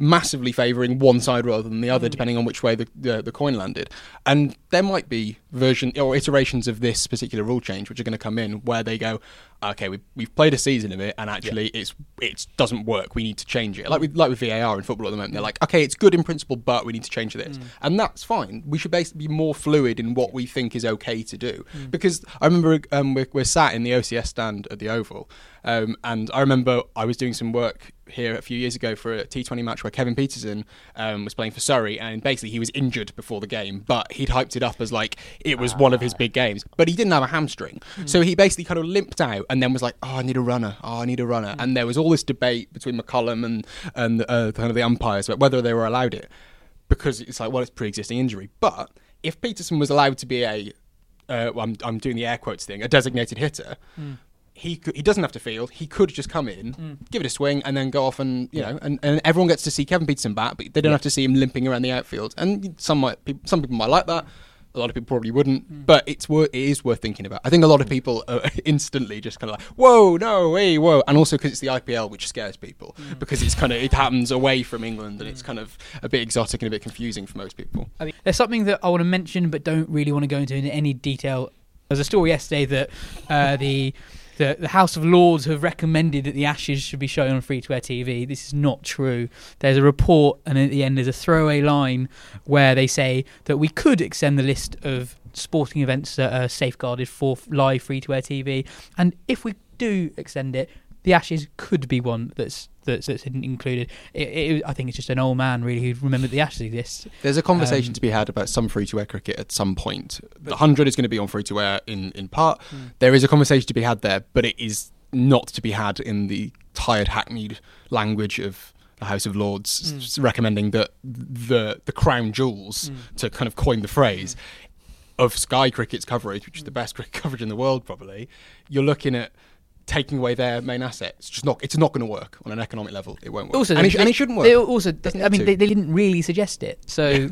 B: massively favouring one side rather than the other,
A: Mm.
B: depending on which way the, the the coin landed. And there might be version or iterations of this particular rule change which are going to come in where they go, okay, we we've played a season of it, and actually it's it doesn't work. We need to change it. Like with like with VAR in football at the moment, they're like, okay, it's good in principle, but we need to change this, and that's fine. We should basically be more fluid in what we think is okay to do. Because I remember um, we're, we're sat in the OCS stand at the Oval, um, and I remember I was doing some work here a few years ago for a T20 match where Kevin Pietersen um, was playing for Surrey, and basically he was injured before the game, but he'd hyped it up as like it was one of his big games, but he didn't have a hamstring, so he basically kind of limped out and then was like, "Oh, I need a runner. Oh, I need a runner," and there was all this debate between McCullum and and uh, kind of the umpires about whether they were allowed it because it's like, well, it's pre-existing injury, but if Pietersen was allowed to be a uh, well, I'm, I'm doing the air quotes thing, a designated hitter, he could, he doesn't have to field. He could just come in, give it a swing, and then go off and you know, and, and everyone gets to see Kevin Pietersen bat, but they don't have to see him limping around the outfield. And some might, some people might like that. A lot of people probably wouldn't, hmm. but it's wor- it is worth thinking about. I think a lot of hmm. people are instantly just kind of like, "Whoa, no, hey, whoa," and also because it's the IPL, which scares people hmm. because it's kind of it happens away from England and it's kind of a bit exotic and a bit confusing for most people.
A: I mean, there's something that I want to mention, but don't really want to go into in any detail. There's a story yesterday that uh, the, the the House of Lords have recommended that the Ashes should be shown on free to air TV. This is not true. There's a report, and at the end there's a throwaway line where they say that we could extend the list of sporting events that are safeguarded for live free to air TV, and if we do extend it, the Ashes could be one that's that's, that's hidden included. It, it, I think it's just an old man really who remembered the Ashes exists.
B: There's a conversation
A: Um,
B: to be had about some free to air cricket at some point. The 100 is going to be on free to air in, in part. Hmm. There is a conversation to be had there, but it is not to be had in the tired, hackneyed language of the House of Lords hmm. s- recommending that the, the crown jewels, hmm. to kind of coin the phrase, of Sky Cricket's coverage, which is the best cricket coverage in the world, probably, you're looking at taking away their main asset. It's just not. It's not going to work on an economic level. It won't work.
A: Also,
B: and,
A: they-
B: it, and it shouldn't work.
A: They also,
B: Doesn't
A: I mean, they, they didn't really suggest it, so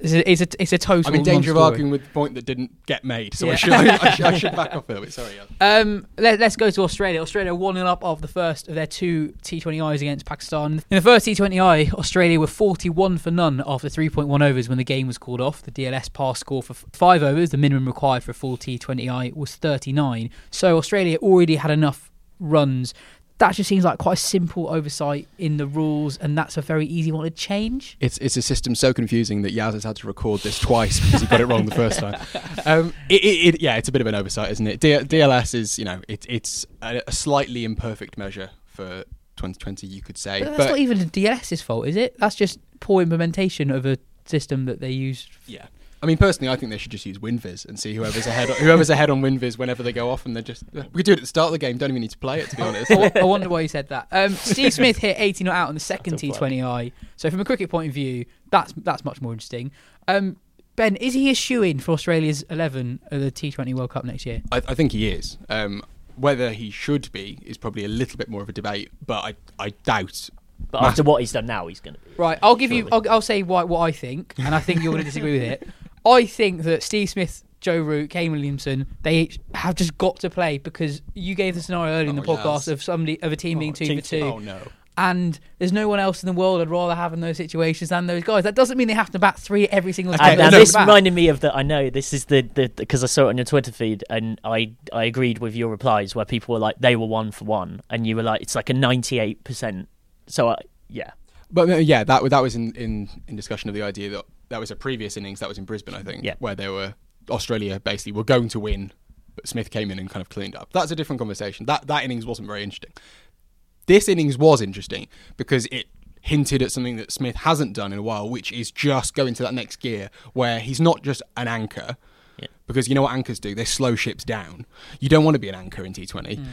A: it's a it's a, it's a total.
B: I'm in danger of arguing with the point that didn't get made, so I, should, I, should, I should back off a little bit. Sorry.
A: Um, let, us go to Australia. Australia 1 0 up of the first of their two T20Is against Pakistan. In the first T20I, Australia were 41 for none after 3.1 overs when the game was called off. The DLS pass score for five overs, the minimum required for a full T20I, was 39. So Australia already had enough runs. That just seems like quite a simple oversight in the rules, and that's a very easy one to change.
B: It's it's a system so confusing that Yaz has had to record this twice because he got it wrong the first time. Um, it, it, it, yeah, it's a bit of an oversight, isn't it? D- DLS is you know it, it's a, a slightly imperfect measure for 2020, you could say.
A: But that's not even DLS's fault, is it? That's just poor implementation of a system that they use
B: yeah. I mean, personally, I think they should just use WinViz and see whoever's ahead. Whoever's ahead on WinViz whenever they go off, and they just we could do it at the start of the game. Don't even need to play it, to be honest.
A: I I wonder why you said that. Um, Steve Smith hit 80 not out on the second T20I. So from a cricket point of view, that's that's much more interesting. Um, ben, is he a shoe in for Australia's 11 at the T20 World Cup next year?
B: I, I think he is. Um, whether he should be is probably a little bit more of a debate, but I, I doubt.
C: But after what he's done now, he's going to be.
A: Right, I'll give you. I'll, I'll say what what I think, and I think you're going to disagree with it. I think that Steve Smith, Joe Root, Kane Williamson, they have just got to play because you gave the scenario earlier in the
B: Oh,
A: podcast
B: yes.
A: of somebody of a team being two for two.
B: Oh no.
A: And there's no one else in the world I'd rather have in those situations than those guys. That doesn't mean they have to bat three every single
B: Okay,
A: time.
C: And,
A: they
C: and this
A: bat.
C: reminded me of the. I know this is the the because I saw it on your Twitter feed, and I I agreed with your replies where people were like they were one for one, and you were like it's like a ninety eight percent. So I, yeah,
B: But uh, yeah, that that was in, in, in discussion of the idea that that was a previous innings. That was in Brisbane, I think,
C: Yeah.
B: where they were Australia basically were going to win, but Smith came in and kind of cleaned up. That's a different conversation. That that innings wasn't very interesting. This innings was interesting because it hinted at something that Smith hasn't done in a while, which is just go into that next gear where he's not just an anchor.
C: Yeah.
B: Because you know what anchors do? They slow ships down. You don't want to be an anchor in T20 mm.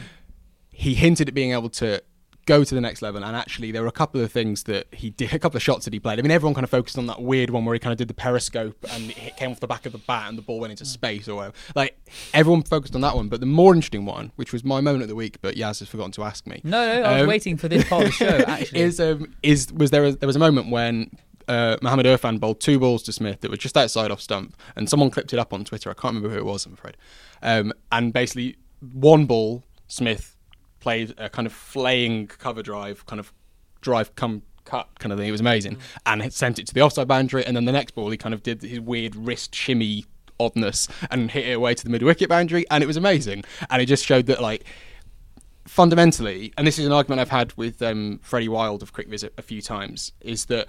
B: he hinted at being able to go to the next level and actually there were a couple of things that he did a couple of shots that he played i mean everyone kind of focused on that weird one where he kind of did the periscope and it came off the back of the bat and the ball went into space or whatever like everyone focused on that one but the more interesting one which was my moment of the week but yaz has forgotten to ask me
A: No, no, I was
B: Um,
A: waiting for this part of the show. Actually,
B: is um, is was there a, there was a moment when uh, Mohammed Irfan bowled two balls to Smith that were just outside off stump, and someone clipped it up on Twitter. I can't remember who it was, I'm afraid. Um, and basically, one ball Smith played a kind of flaying cover drive, kind of drive come cut kind of thing. It was amazing, and it sent it to the offside boundary. And then the next ball, he kind of did his weird wrist shimmy oddness and hit it away to the mid wicket boundary, and it was amazing. And it just showed that like fundamentally, and this is an argument I've had with um, Freddie Wilde of CricViz a few times, is that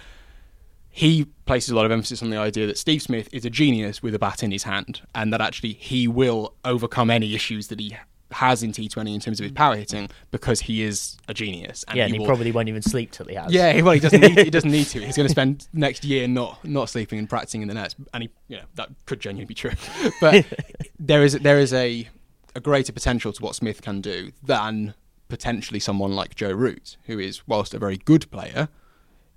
B: he places a lot of emphasis on the idea that Steve Smith is a genius with a bat in his hand, and that actually he will overcome any issues that he has in T20 in terms of his power hitting because he is a genius.
C: yeah, and he
B: will-
C: probably won't even sleep till he has.
B: yeah, well, he doesn't. Need, he doesn't need to. He's going to spend next year not not sleeping and practicing in the nets, and he, you know, that could genuinely be true. But there is there is a a greater potential to what Smith can do than potentially someone like Joe Root, who is, whilst a very good player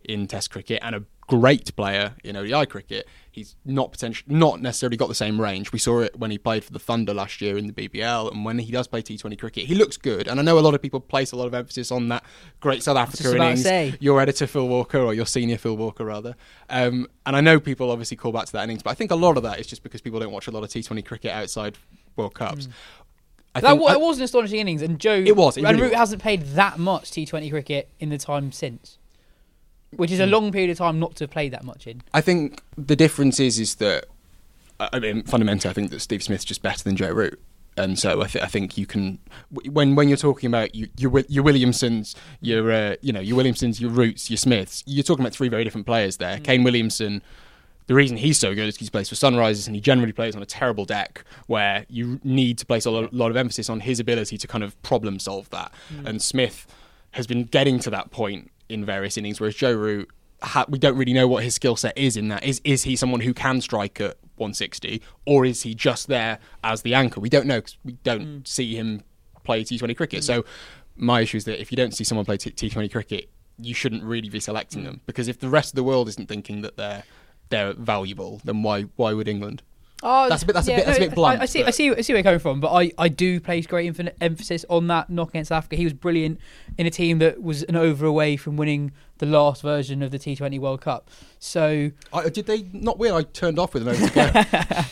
B: in Test cricket and a great player in ODI cricket, he's not potential, not necessarily got the same range. We saw it when he played for the Thunder last year in the BBL, and when he does play T20 cricket, he looks good. And I know a lot of people place a lot of emphasis on that great South Africa
A: just about to
B: innings.
A: say.
B: Your editor Phil Walker, or your senior Phil Walker rather. Um, and I know people obviously call back to that innings, but I think a lot of that is just because people don't watch a lot of T20 cricket outside World Cups. I
A: that,
B: think
A: wa-
B: I-
A: it was an astonishing innings, and Joe
B: It was, it
A: and
B: really
A: Root
B: was.
A: hasn't played that much T20 cricket in the time since, which is a
B: Hmm.
A: long period of time not to play that much in.
B: I think the difference is is that I mean fundamentally I think that Steve Smith's just better than Joe Root. And so I, th- I think you can when when you're talking about you, your your Williamsons, your uh, you know your Williamsons, your Roots, your Smiths, you're talking about three very different players there. Kane Williamson, the reason he's so good is he plays for Sunrisers and he generally plays on a terrible deck where you need to place a lot, lot of emphasis on his ability to kind of problem solve that. And Smith has been getting to that point in various innings, whereas Joe Root, ha- we don't really know what his skill set is in that. Is is he someone who can strike at 160, or is he just there as the anchor? We don't know 'cause we don't mm. see him play T20 cricket. Mm. So my issue is that if you don't see someone play T- T20 cricket, you shouldn't really be selecting mm. them because if the rest of the world isn't thinking that they're they're valuable, then why why would England?
A: Oh,
B: That's a bit- that's a bit- that's a bit blunt,
A: I, I see. I see. I see where you're coming from, but I, I do place great emphasis on that knock against Africa. He was brilliant in a team that was an over away from winning the last version of the T20 World Cup. So,
B: I, did they not win? I turned off with an over to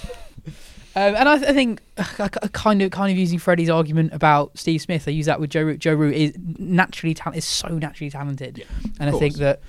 A: um, and I, I think uh, kind of kind of using Freddie's argument about Steve Smith, I use that with Joe Root. Joe Root is naturally ta- is so naturally talented,
B: Yeah,
A: and I
B: of
A: think that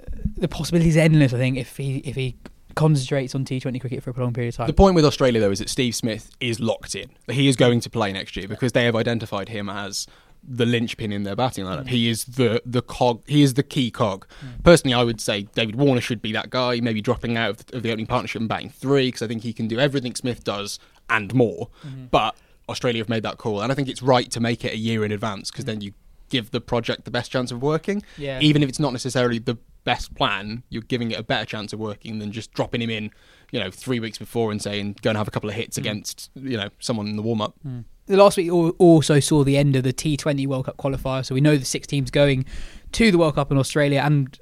A: uh, the possibilities are endless. I think if he if he concentrates on T20 cricket for a prolonged period of time.
B: The point with Australia, though, is that Steve Smith is locked in. He is going to play next year because they have identified him as the linchpin in their batting lineup. He is the the cog. He is the key cog. Mm. Personally, I would say David Warner should be that guy. Maybe dropping out of the, of the opening partnership and batting three because I think he can do everything Smith does and more. Mm-hmm. But Australia have made that call, and I think it's right to make it a year in advance because mm. then you give the project the best chance of working.
A: Yeah.
B: Even if it's not necessarily the best plan, you're giving it a better chance of working than just dropping him in, you know, three weeks before and saying go and have a couple of hits hmm. against, you know, someone in the warm up. Hmm.
A: the last week also saw the end of the T20 World Cup qualifier, so we know the six teams going to the World Cup in Australia, and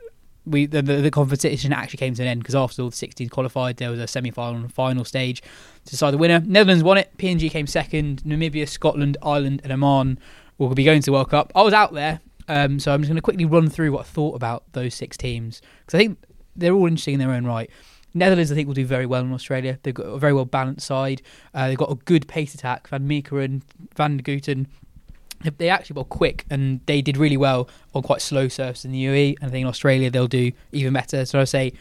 A: we the, the, the competition actually came to an end because after all the six teams qualified, there was a semi-final and final stage to decide the winner. Netherlands won it. PNG came second. Namibia, Scotland, Ireland, and Oman will be going to the World Cup. I was out there, um, so I'm just going to quickly run through what I thought about those six teams because I think they're all interesting in their own right. Netherlands, I think, will do very well in Australia. They've got a very well balanced side. Uh, they've got a good pace attack. Van Meeker and Van der Gugten they actually were quick and they did really well on quite slow surfaces in the UE. And I think in Australia they'll do even better. So I say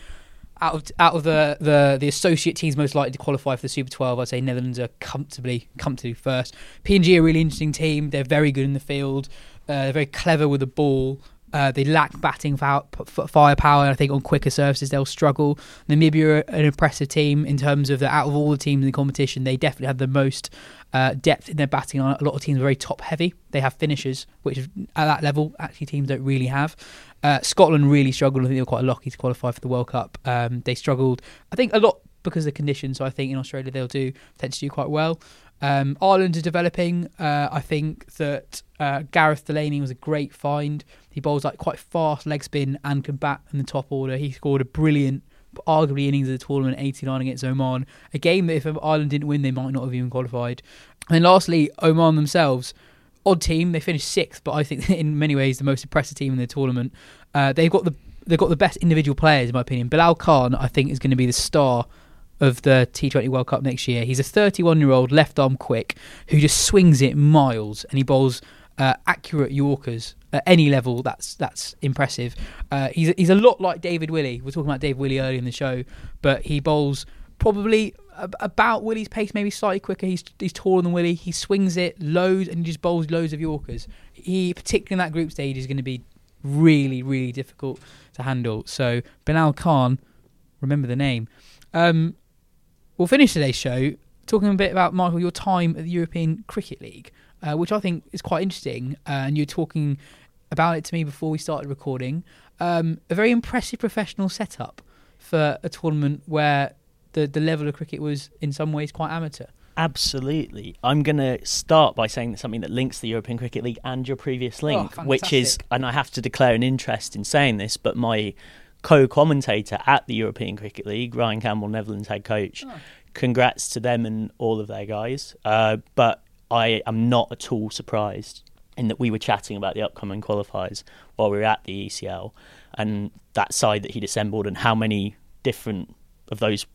A: out of out of the, the the associate teams most likely to qualify for the Super 12, I'd say Netherlands are comfortably comfortably first. PNG are a really interesting team. They're very good in the field. Uh, they're very clever with the ball. Uh, they lack batting firepower. I think on quicker surfaces they'll struggle. Namibia are an impressive team in terms of the out of all the teams in the competition, they definitely have the most uh, depth in their batting. A lot of teams are very top heavy. They have finishers, which at that level actually teams don't really have. Uh, Scotland really struggled. I think they were quite lucky to qualify for the World Cup. Um, they struggled, I think, a lot because of the conditions. So I think in Australia they'll do tend to do quite well. Um, Ireland are developing. Uh, I think that uh, Gareth Delany was a great find. He bowls like quite fast leg spin and can bat in the top order. He scored a brilliant arguably innings of the tournament, 89 against Oman. A game that if Ireland didn't win, they might not have even qualified. And lastly, Oman themselves. Odd team. They finished sixth, but I think in many ways the most impressive team in the tournament. Uh, they've got the they've got the best individual players in my opinion. Bilal Khan, I think, is going to be the star of the T20 World Cup next year. He's a 31 year old left arm quick who just swings it miles and he bowls uh, accurate Yorkers at any level, that's that's impressive. Uh, he's he's a lot like David Willey. We're talking about David Willey early in the show, but he bowls probably about Willey's pace, maybe slightly quicker. He's he's taller than Willey. He swings it loads and he just bowls loads of Yorkers. He particularly in that group stage is going to be really really difficult to handle. So Bilal Khan, remember the name. Um, we'll finish today's show talking a bit about Michael your time at the European Cricket League, uh, which I think is quite interesting. Uh, and you're talking about it to me before we started recording. Um, a very impressive professional setup for a tournament where the, the level of cricket was in some ways quite amateur.
C: Absolutely. I'm going to start by saying something that links the European Cricket League and your previous oh, link,
A: oh,
C: which is, and I have to declare an interest in saying this, but my co commentator at the European Cricket League, Ryan Campbell, Netherlands head coach, oh. congrats to them and all of their guys. Uh, but I am not at all surprised in that we were chatting about the upcoming qualifiers while we were at the ECL and that side that he'd assembled and how many different of those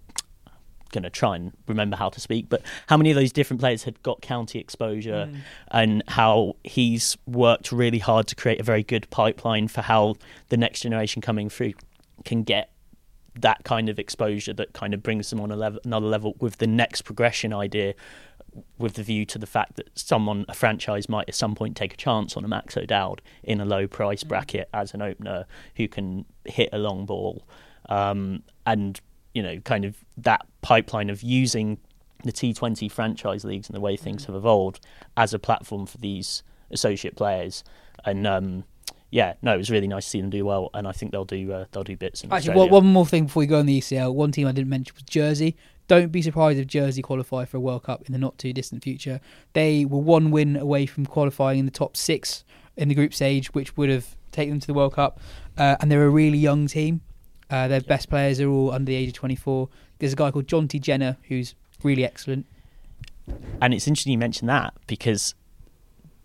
C: going to try and remember how to speak, but how many of those different players had got county exposure mm. and how he's worked really hard to create a very good pipeline for how the next generation coming through can get that kind of exposure that kind of brings them on a level, another level with the next progression idea with the view to the fact that someone, a franchise, might at some point take a chance on a Max O'Dowd in a low price mm. bracket as an opener who can hit a long ball. Um, and, you know, kind of that pipeline of using the T20 franchise leagues and the way things mm. have evolved as a platform for these associate players. And, um, yeah, no, it was really nice to see them do well, and I think they'll do uh, they'll do bits.
A: Actually, one, one more thing before we go on the ECL. One team I didn't mention was Jersey. Don't be surprised if Jersey qualify for a World Cup in the not too distant future. They were one win away from qualifying in the top six in the group stage, which would have taken them to the World Cup. Uh, and they're a really young team. Uh, their best players are all under the age of 24. There's a guy called Jonty Jenner who's really excellent.
C: And it's interesting you mention that because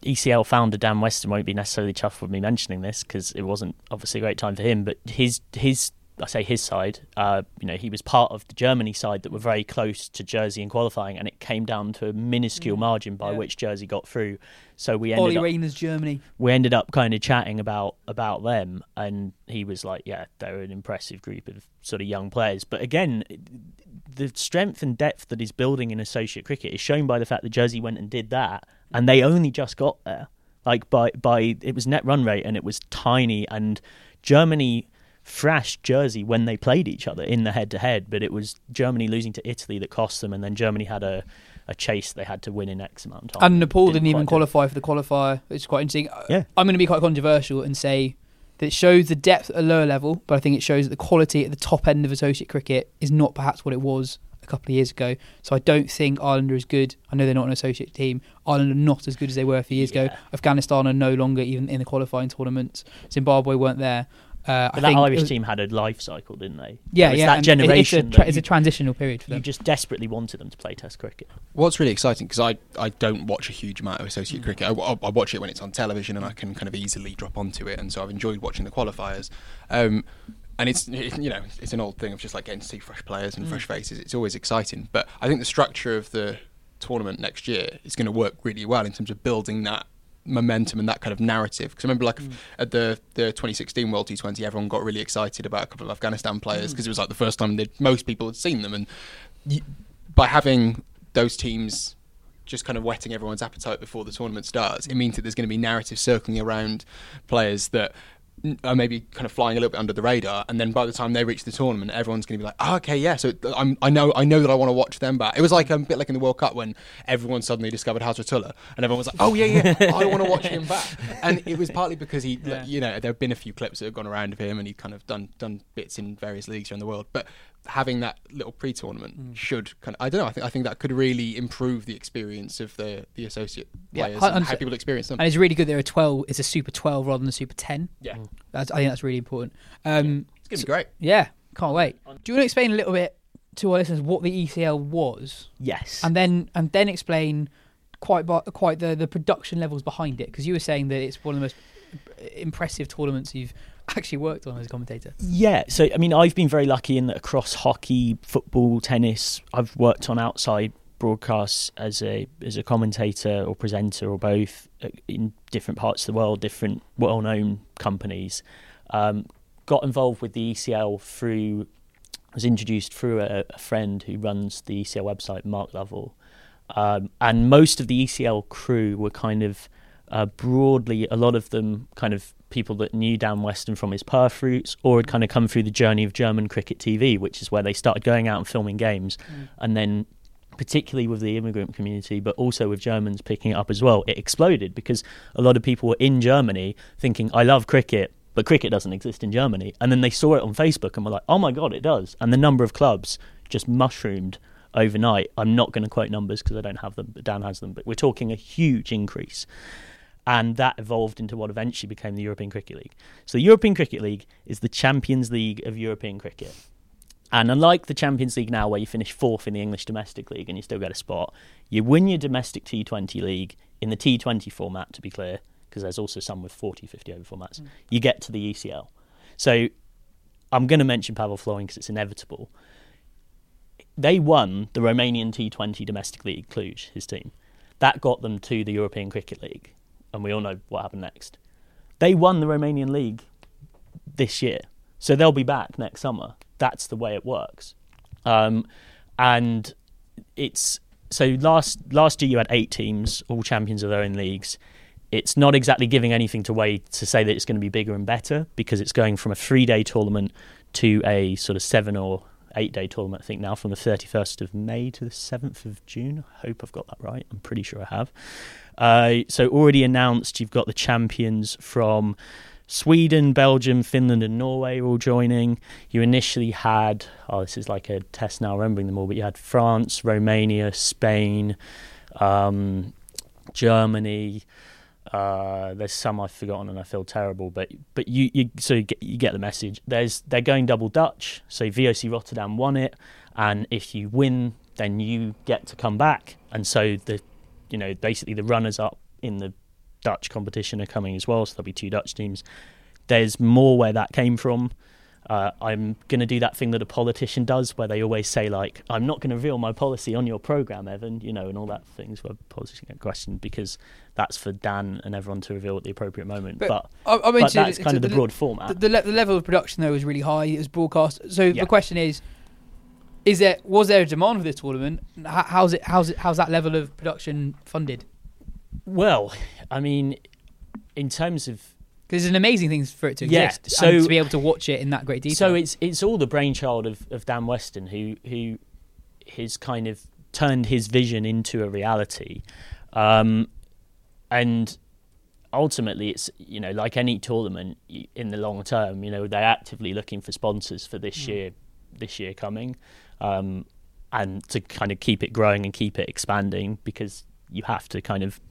C: ECL founder Dan Weston won't be necessarily chuffed with me mentioning this because it wasn't obviously a great time for him. But his his I say his side, uh, you know, he was part of the Germany side that were very close to Jersey in qualifying, and it came down to a minuscule mm. margin by yeah. which Jersey got through. So we ended
A: Ollie
C: up,
A: Germany.
C: We ended up kind of chatting about about them, and he was like, "Yeah, they're an impressive group of sort of young players." But again, the strength and depth that is building in associate cricket is shown by the fact that Jersey went and did that, and they only just got there. Like by by, it was net run rate, and it was tiny, and Germany thrashed Jersey when they played each other in the head to head, but it was Germany losing to Italy that cost them, and then Germany had a, a chase they had to win in X amount of time.
A: And Nepal didn't, didn't even qualify for the qualifier, which is quite interesting.
C: Uh, yeah.
A: I'm going to be quite controversial and say that it shows the depth at a lower level, but I think it shows that the quality at the top end of associate cricket is not perhaps what it was a couple of years ago. So I don't think Ireland are as good. I know they're not an associate team. Ireland are not as good as they were a few years yeah. ago. Afghanistan are no longer even in the qualifying tournaments. Zimbabwe weren't there.
C: Uh, but that Irish was, team had a life cycle, didn't they?
A: Yeah, yeah.
C: That generation.
A: It's a, tra- it's a, transitional period for them.
C: You just desperately wanted them to play Test cricket.
B: What's really exciting because I, I don't watch a huge amount of associate mm. cricket. I, I, I, watch it when it's on television and I can kind of easily drop onto it, and so I've enjoyed watching the qualifiers. Um, and it's you know it's an old thing of just like getting to see fresh players
A: Mm.
B: and fresh faces. It's always exciting. But I think the structure of the tournament next year is going to work really well in terms of building that momentum and that kind of narrative. Because I remember, like
A: Mm.
B: at the the 2016 World T20, everyone got really excited about a couple of Afghanistan
A: Mm.
B: players because it was like the first time that most people had seen them, and y by having those teams just kind of whetting everyone's appetite before the tournament starts, it means that there's going to be narrative circling around players that are maybe kind of flying a little bit under the radar, and then by the time they reach the tournament, everyone's going to be like, oh, "Okay, yeah, so I'm, I know, I know that I want to watch them back." It was like um, a bit like in the World Cup when everyone suddenly discovered Hazratullah, and everyone was like, "Oh yeah, yeah, I want to watch him back." And it was partly because he,
A: Yeah.
B: you know, there have been a few clips that have gone around of him, and he kind of done done bits in various leagues around the world, but. Having that little pre-tournament should kind of, I don't know, I think I think that could really improve the experience of the the associate players
A: hun-
B: and how people experience them.
A: And it's really good. There are twelve. It's a Super Twelve rather than a Super Ten.
B: yeah,
A: That's, I think that's really important. Um,
B: it's gonna be great.
A: yeah, can't wait. Do you want to explain a little bit to our listeners what the ECL was,
C: Yes.
A: and then and then explain quite quite the the production levels behind it? Because you were saying that it's one of the most impressive tournaments you've actually worked on as a commentator.
C: Yeah, so I mean, I've been very lucky in that across hockey, football, tennis, I've worked on outside broadcasts as a as a commentator or presenter or both uh, in different parts of the world, different well-known companies. Um, got involved with the ECL through was introduced through a, a friend who runs the ECL website, Mark Lovell, um, and most of the ECL crew were kind of uh, broadly, a lot of them kind of people that knew Dan Weston from his Perth roots or had kind of come through the journey of German cricket TV, which is where they started going out and filming games. Mm. And then, particularly with the immigrant community, but also with Germans picking it up as well, it exploded because a lot of people were in Germany thinking, I love cricket. But cricket doesn't exist in Germany. And then they saw it on Facebook and were like, oh my God, it does. And the number of clubs just mushroomed overnight. I'm not going to quote numbers because I don't have them, but Dan has them. But we're talking a huge increase and that evolved into what eventually became the European Cricket League. So the European Cricket League is the Champions League of European cricket. And unlike the Champions League now, where you finish fourth in the English domestic league and you still get a spot, you win your domestic T20 league in the T20 format, to be clear, because there's also some with 40, 50 over formats. Mm. You get to the ECL. So I'm going to mention Pavel Florin because it's inevitable. They won the Romanian T20 domestic league, Cluj, his team. That got them to the European Cricket League and we all know what happened next. They won the Romanian league this year, so they'll be back next summer. That's the way it works, um, and it's so last last year you had eight teams, all champions of their own leagues. It's not exactly giving anything to way to say that it's going to be bigger and better because it's going from a three day tournament to a sort of seven or eight day tournament. I think now from the thirty first of May to the seventh of June. I hope I've got that right. I'm pretty sure I have. Uh, so already announced, you've got the champions from Sweden, Belgium, Finland, and Norway all joining. You initially had, oh, this is like a test now, remembering them all, but you had France, Romania, Spain, um, Germany. Uh, there's some I've forgotten and I feel terrible, but but you, you so you get, you get the message. There's they're going double Dutch, so VOC Rotterdam won it, and if you win, then you get to come back, and so the you know, basically the runners up in the Dutch competition are coming as well, so there'll be two Dutch teams. There's more where that came from. Uh, I'm going to do that thing that a politician does, where they always say like, "I'm not going to reveal my policy on your program, Evan," you know, and all that things where politicians get questioned because that's for Dan and everyone to reveal at the appropriate moment. But,
A: But I- I
C: but
A: mentioned
C: that's kind of the
A: the-
C: broad format.
A: The, the, le- the level of production though was really high. It was broadcast. So
C: Yeah.
A: the question is: Is there was there a demand for this tournament? How, how's it? How's it? How's that level of production funded?
C: well, I mean, in terms of
A: Because it's an amazing thing for it to
C: Yeah,
A: exist.
C: so-
A: and to be able to watch it in that great detail.
C: So it's it's all the brainchild of, of Dan Weston, who who has kind of turned his vision into a reality, um, and ultimately, it's you know like any tournament in the long term, you know they're actively looking for sponsors for this year, this year coming, um, and to kind of keep it growing and keep it expanding because you have to kind of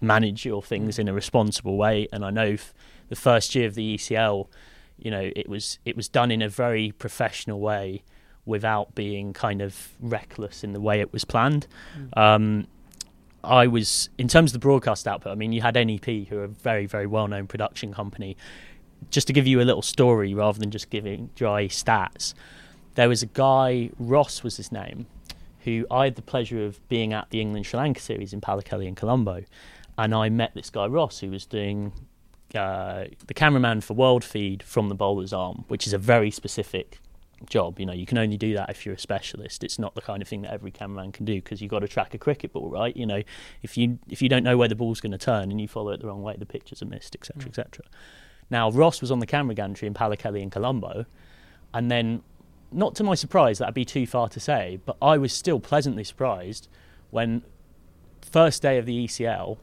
C: manage your things in a responsible way. And I know f- the first year of the ECL, you know, it was it was done in a very professional way without being kind of reckless in the way it was planned. Um, I was in terms of the broadcast output. I mean, you had NEP, who are a very very well known production company. just to give you a little story rather than just giving dry stats, there was a guy, Ross was his name, who I had the pleasure of being at the England Sri Lanka series in Pallekele and Colombo. And I met this guy, Ross, who was doing uh, the cameraman for World Feed from the bowler's arm, which is a very specific job. You know, you can only do that if you're a specialist. It's not the kind of thing that every cameraman can do because you've got to track a cricket ball, right? You know, if you if you don't know where the ball's going to turn and you follow it the wrong way, the pictures are missed, etc., mm. etc. Now Ross was on the camera gantry in Pallekele in Colombo, and then, not to my surprise, that'd be too far to say, but I was still pleasantly surprised when first day of the ECL,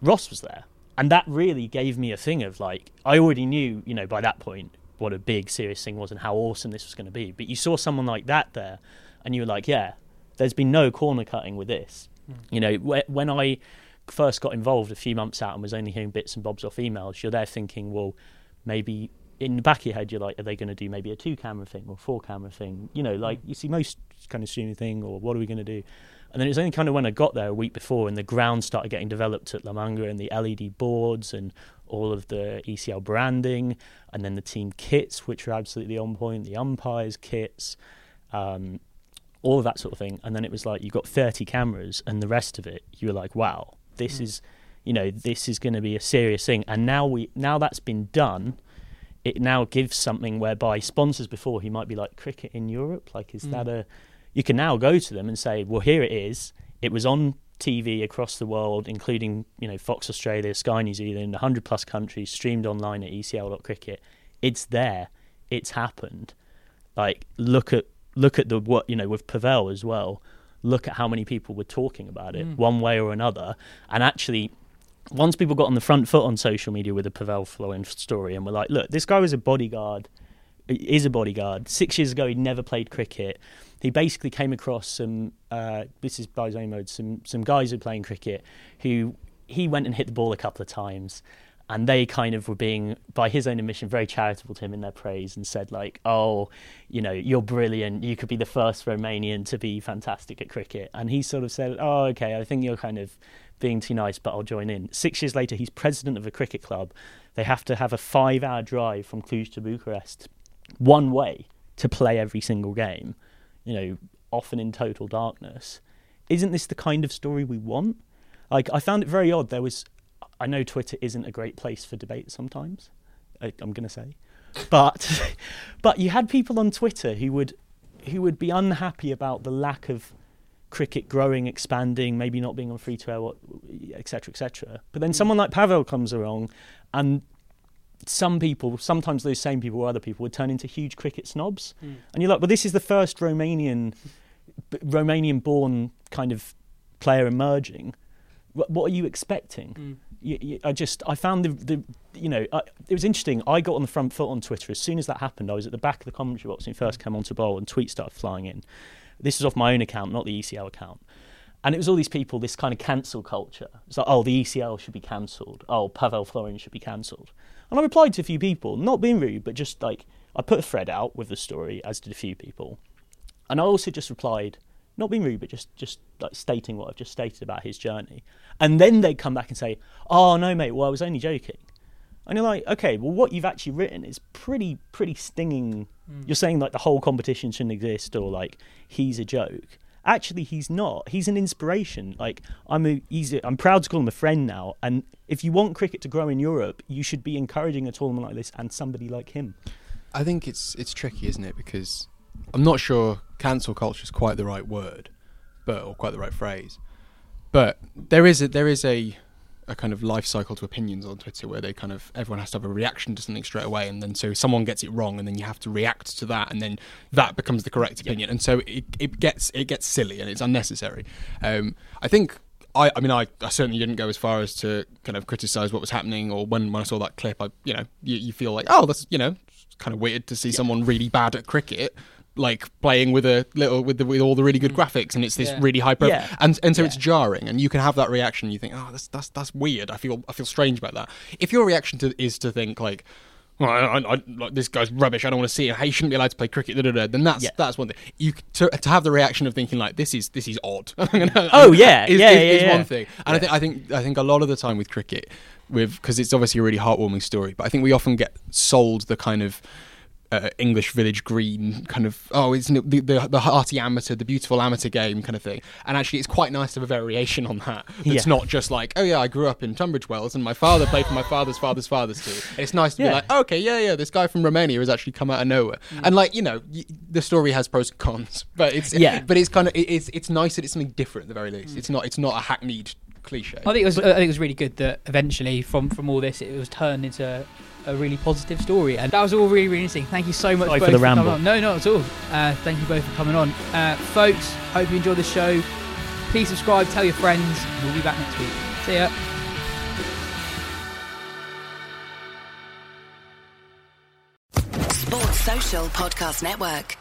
C: Ross was there. And that really gave me a thing of like, I already knew, you know, by that point, what a big serious thing was and how awesome this was going to be. But you saw someone like that there, and you were like, yeah, there's been no corner cutting with this. Mm. You know, wh- when I first got involved a few months out and was only hearing bits and bobs off emails, you're there thinking, well, maybe in the back of your head, you're like, are they going to do maybe a two camera thing or four camera thing? You know, like mm. you see most kind of streaming thing, or what are we going to do? And then it was only kind of when I got there a week before and the ground started getting developed at La Manga and the LED boards and all of the ECL branding and then the team kits, which were absolutely on point, the umpires kits, um, all of that sort of thing. And then it was like you got 30 cameras and the rest of it, you were like, wow, this mm. is, you know, this is going to be a serious thing. And now we, now that's been done, it now gives something whereby sponsors before he might be like cricket in Europe, like is mm. that a you can now go to them and say, well, here it is. It was on TV across the world, including you know Fox Australia, Sky New Zealand, 100 plus countries, streamed online at ECL.cricket. It's there. It's happened. Like look at look at the what you know with Pavel as well. Look at how many people were talking about it, mm. one way or another. And actually, once people got on the front foot on social media with the Pavel Florin story and were like, look, this guy was a bodyguard, is a bodyguard. Six years ago, he never played cricket he basically came across some. Uh, this is by his own mode. Some some guys who were playing cricket who he went and hit the ball a couple of times, and they kind of were being, by his own admission, very charitable to him in their praise and said like, "Oh, you know, you're brilliant. You could be the first Romanian to be fantastic at cricket." And he sort of said, "Oh, okay. I think you're kind of." being too nice, but I'll join in. Six years later, he's president of a cricket club. They have to have a five hour drive from Cluj to Bucharest, one way, to play every single game you know, often in total darkness. Isn't this the kind of story we want? Like, I found it very odd. There was, I know Twitter isn't a great place for debate sometimes. I, I'm going to say, but, but you had people on Twitter who would, who would be unhappy about the lack of cricket growing, expanding, maybe not being on free to air, what etc., etc. But then mm. someone like Pavel comes along, and some people, sometimes those same people or other people, would turn into huge cricket snobs. Mm. And you're like, well, this is the first Romanian, Romanian-born kind of player emerging. What, what are you expecting? Mm. You, you, I just, I found the, the you know, I, it was interesting. I got on the front foot on Twitter as soon as that happened. I was at the back of the commentary box when he first came onto bowl, and tweets started flying in. This was off my own account, not the ECL account. And it was all these people, this kind of cancel culture. It's like, oh, the ECL should be cancelled. Oh, Pavel Florin should be cancelled. And I replied to a few people, not being rude, but just like I put a thread out with the story, as did a few people. And I also just replied, not being rude, but just just like stating what I've just stated about his journey. And then they come back and say, "Oh no, mate, well I was only joking." And you're like, okay, well what you've actually written is pretty pretty stinging. Mm. You're saying like the whole competition shouldn't exist, or like he's a joke actually he's not. He's an inspiration. Like I'm a, he's a, I'm proud to call him a friend now. And if you want cricket to grow in Europe, you should be encouraging a tournament like this and somebody like him.
B: I think it's it's tricky, isn't it? Because I'm not sure cancel culture is quite the right word, but or quite the right phrase. But there is a, there is a a kind of life cycle to opinions on Twitter where they kind of everyone has to have a reaction to something straight away, and then so someone gets it wrong, and then you have to react to that, and then that becomes the correct opinion, and so it, it gets it gets silly and it's unnecessary. Um, I think. I, I mean, I, I certainly didn't go as far as to kind of criticize what was happening, or when, when I saw that clip, I, you know, you, you feel like, oh, that's, you know, kind of weird to see yeah. someone really bad at cricket like playing with a little with the, with all the really good mm. graphics and it's this yeah. really high yeah. and and so yeah. it's jarring and you can have that reaction you think oh that's that's that's weird I feel I feel strange about that if your reaction to is to think like well, I, I, I, like, this guy's rubbish. I don't want to see him. He shouldn't be allowed to play cricket. Da, da, da. Then that's that's one thing. You to, to have the reaction of thinking like this is this is odd.
C: oh yeah,
B: is,
C: yeah,
B: is,
C: yeah,
B: is
C: yeah.
B: one thing. And I think I think I think a lot of the time with cricket, with because it's obviously a really heartwarming story. But I think we often get sold the kind of uh, English village green kind of oh it's the, the the hearty amateur the beautiful amateur game kind of thing and actually it's quite nice to have a variation on that it's
C: Yeah.
B: not just like oh yeah I grew up in Tunbridge Wells and my father played for my father's father's father's team it's nice to be
C: Yeah.
B: like okay yeah yeah this guy from Romania has actually come out of nowhere and like you know y- the story has pros and cons but it's
C: Yeah.
B: but it's kind of it, it's it's nice that it's something different at the very least it's not it's not a hackneyed cliche
A: I think it was. I think it was really good that eventually, from from all this, it was turned into a really positive story, and that was all really, really interesting. Thank you so much.
C: Sorry for the
A: coming
C: ramble.
A: on. No, not at all. Uh, thank you both for coming on, uh, folks. Hope you enjoyed the show. Please subscribe, tell your friends. We'll be back next week. See ya.
E: Sports Social Podcast Network.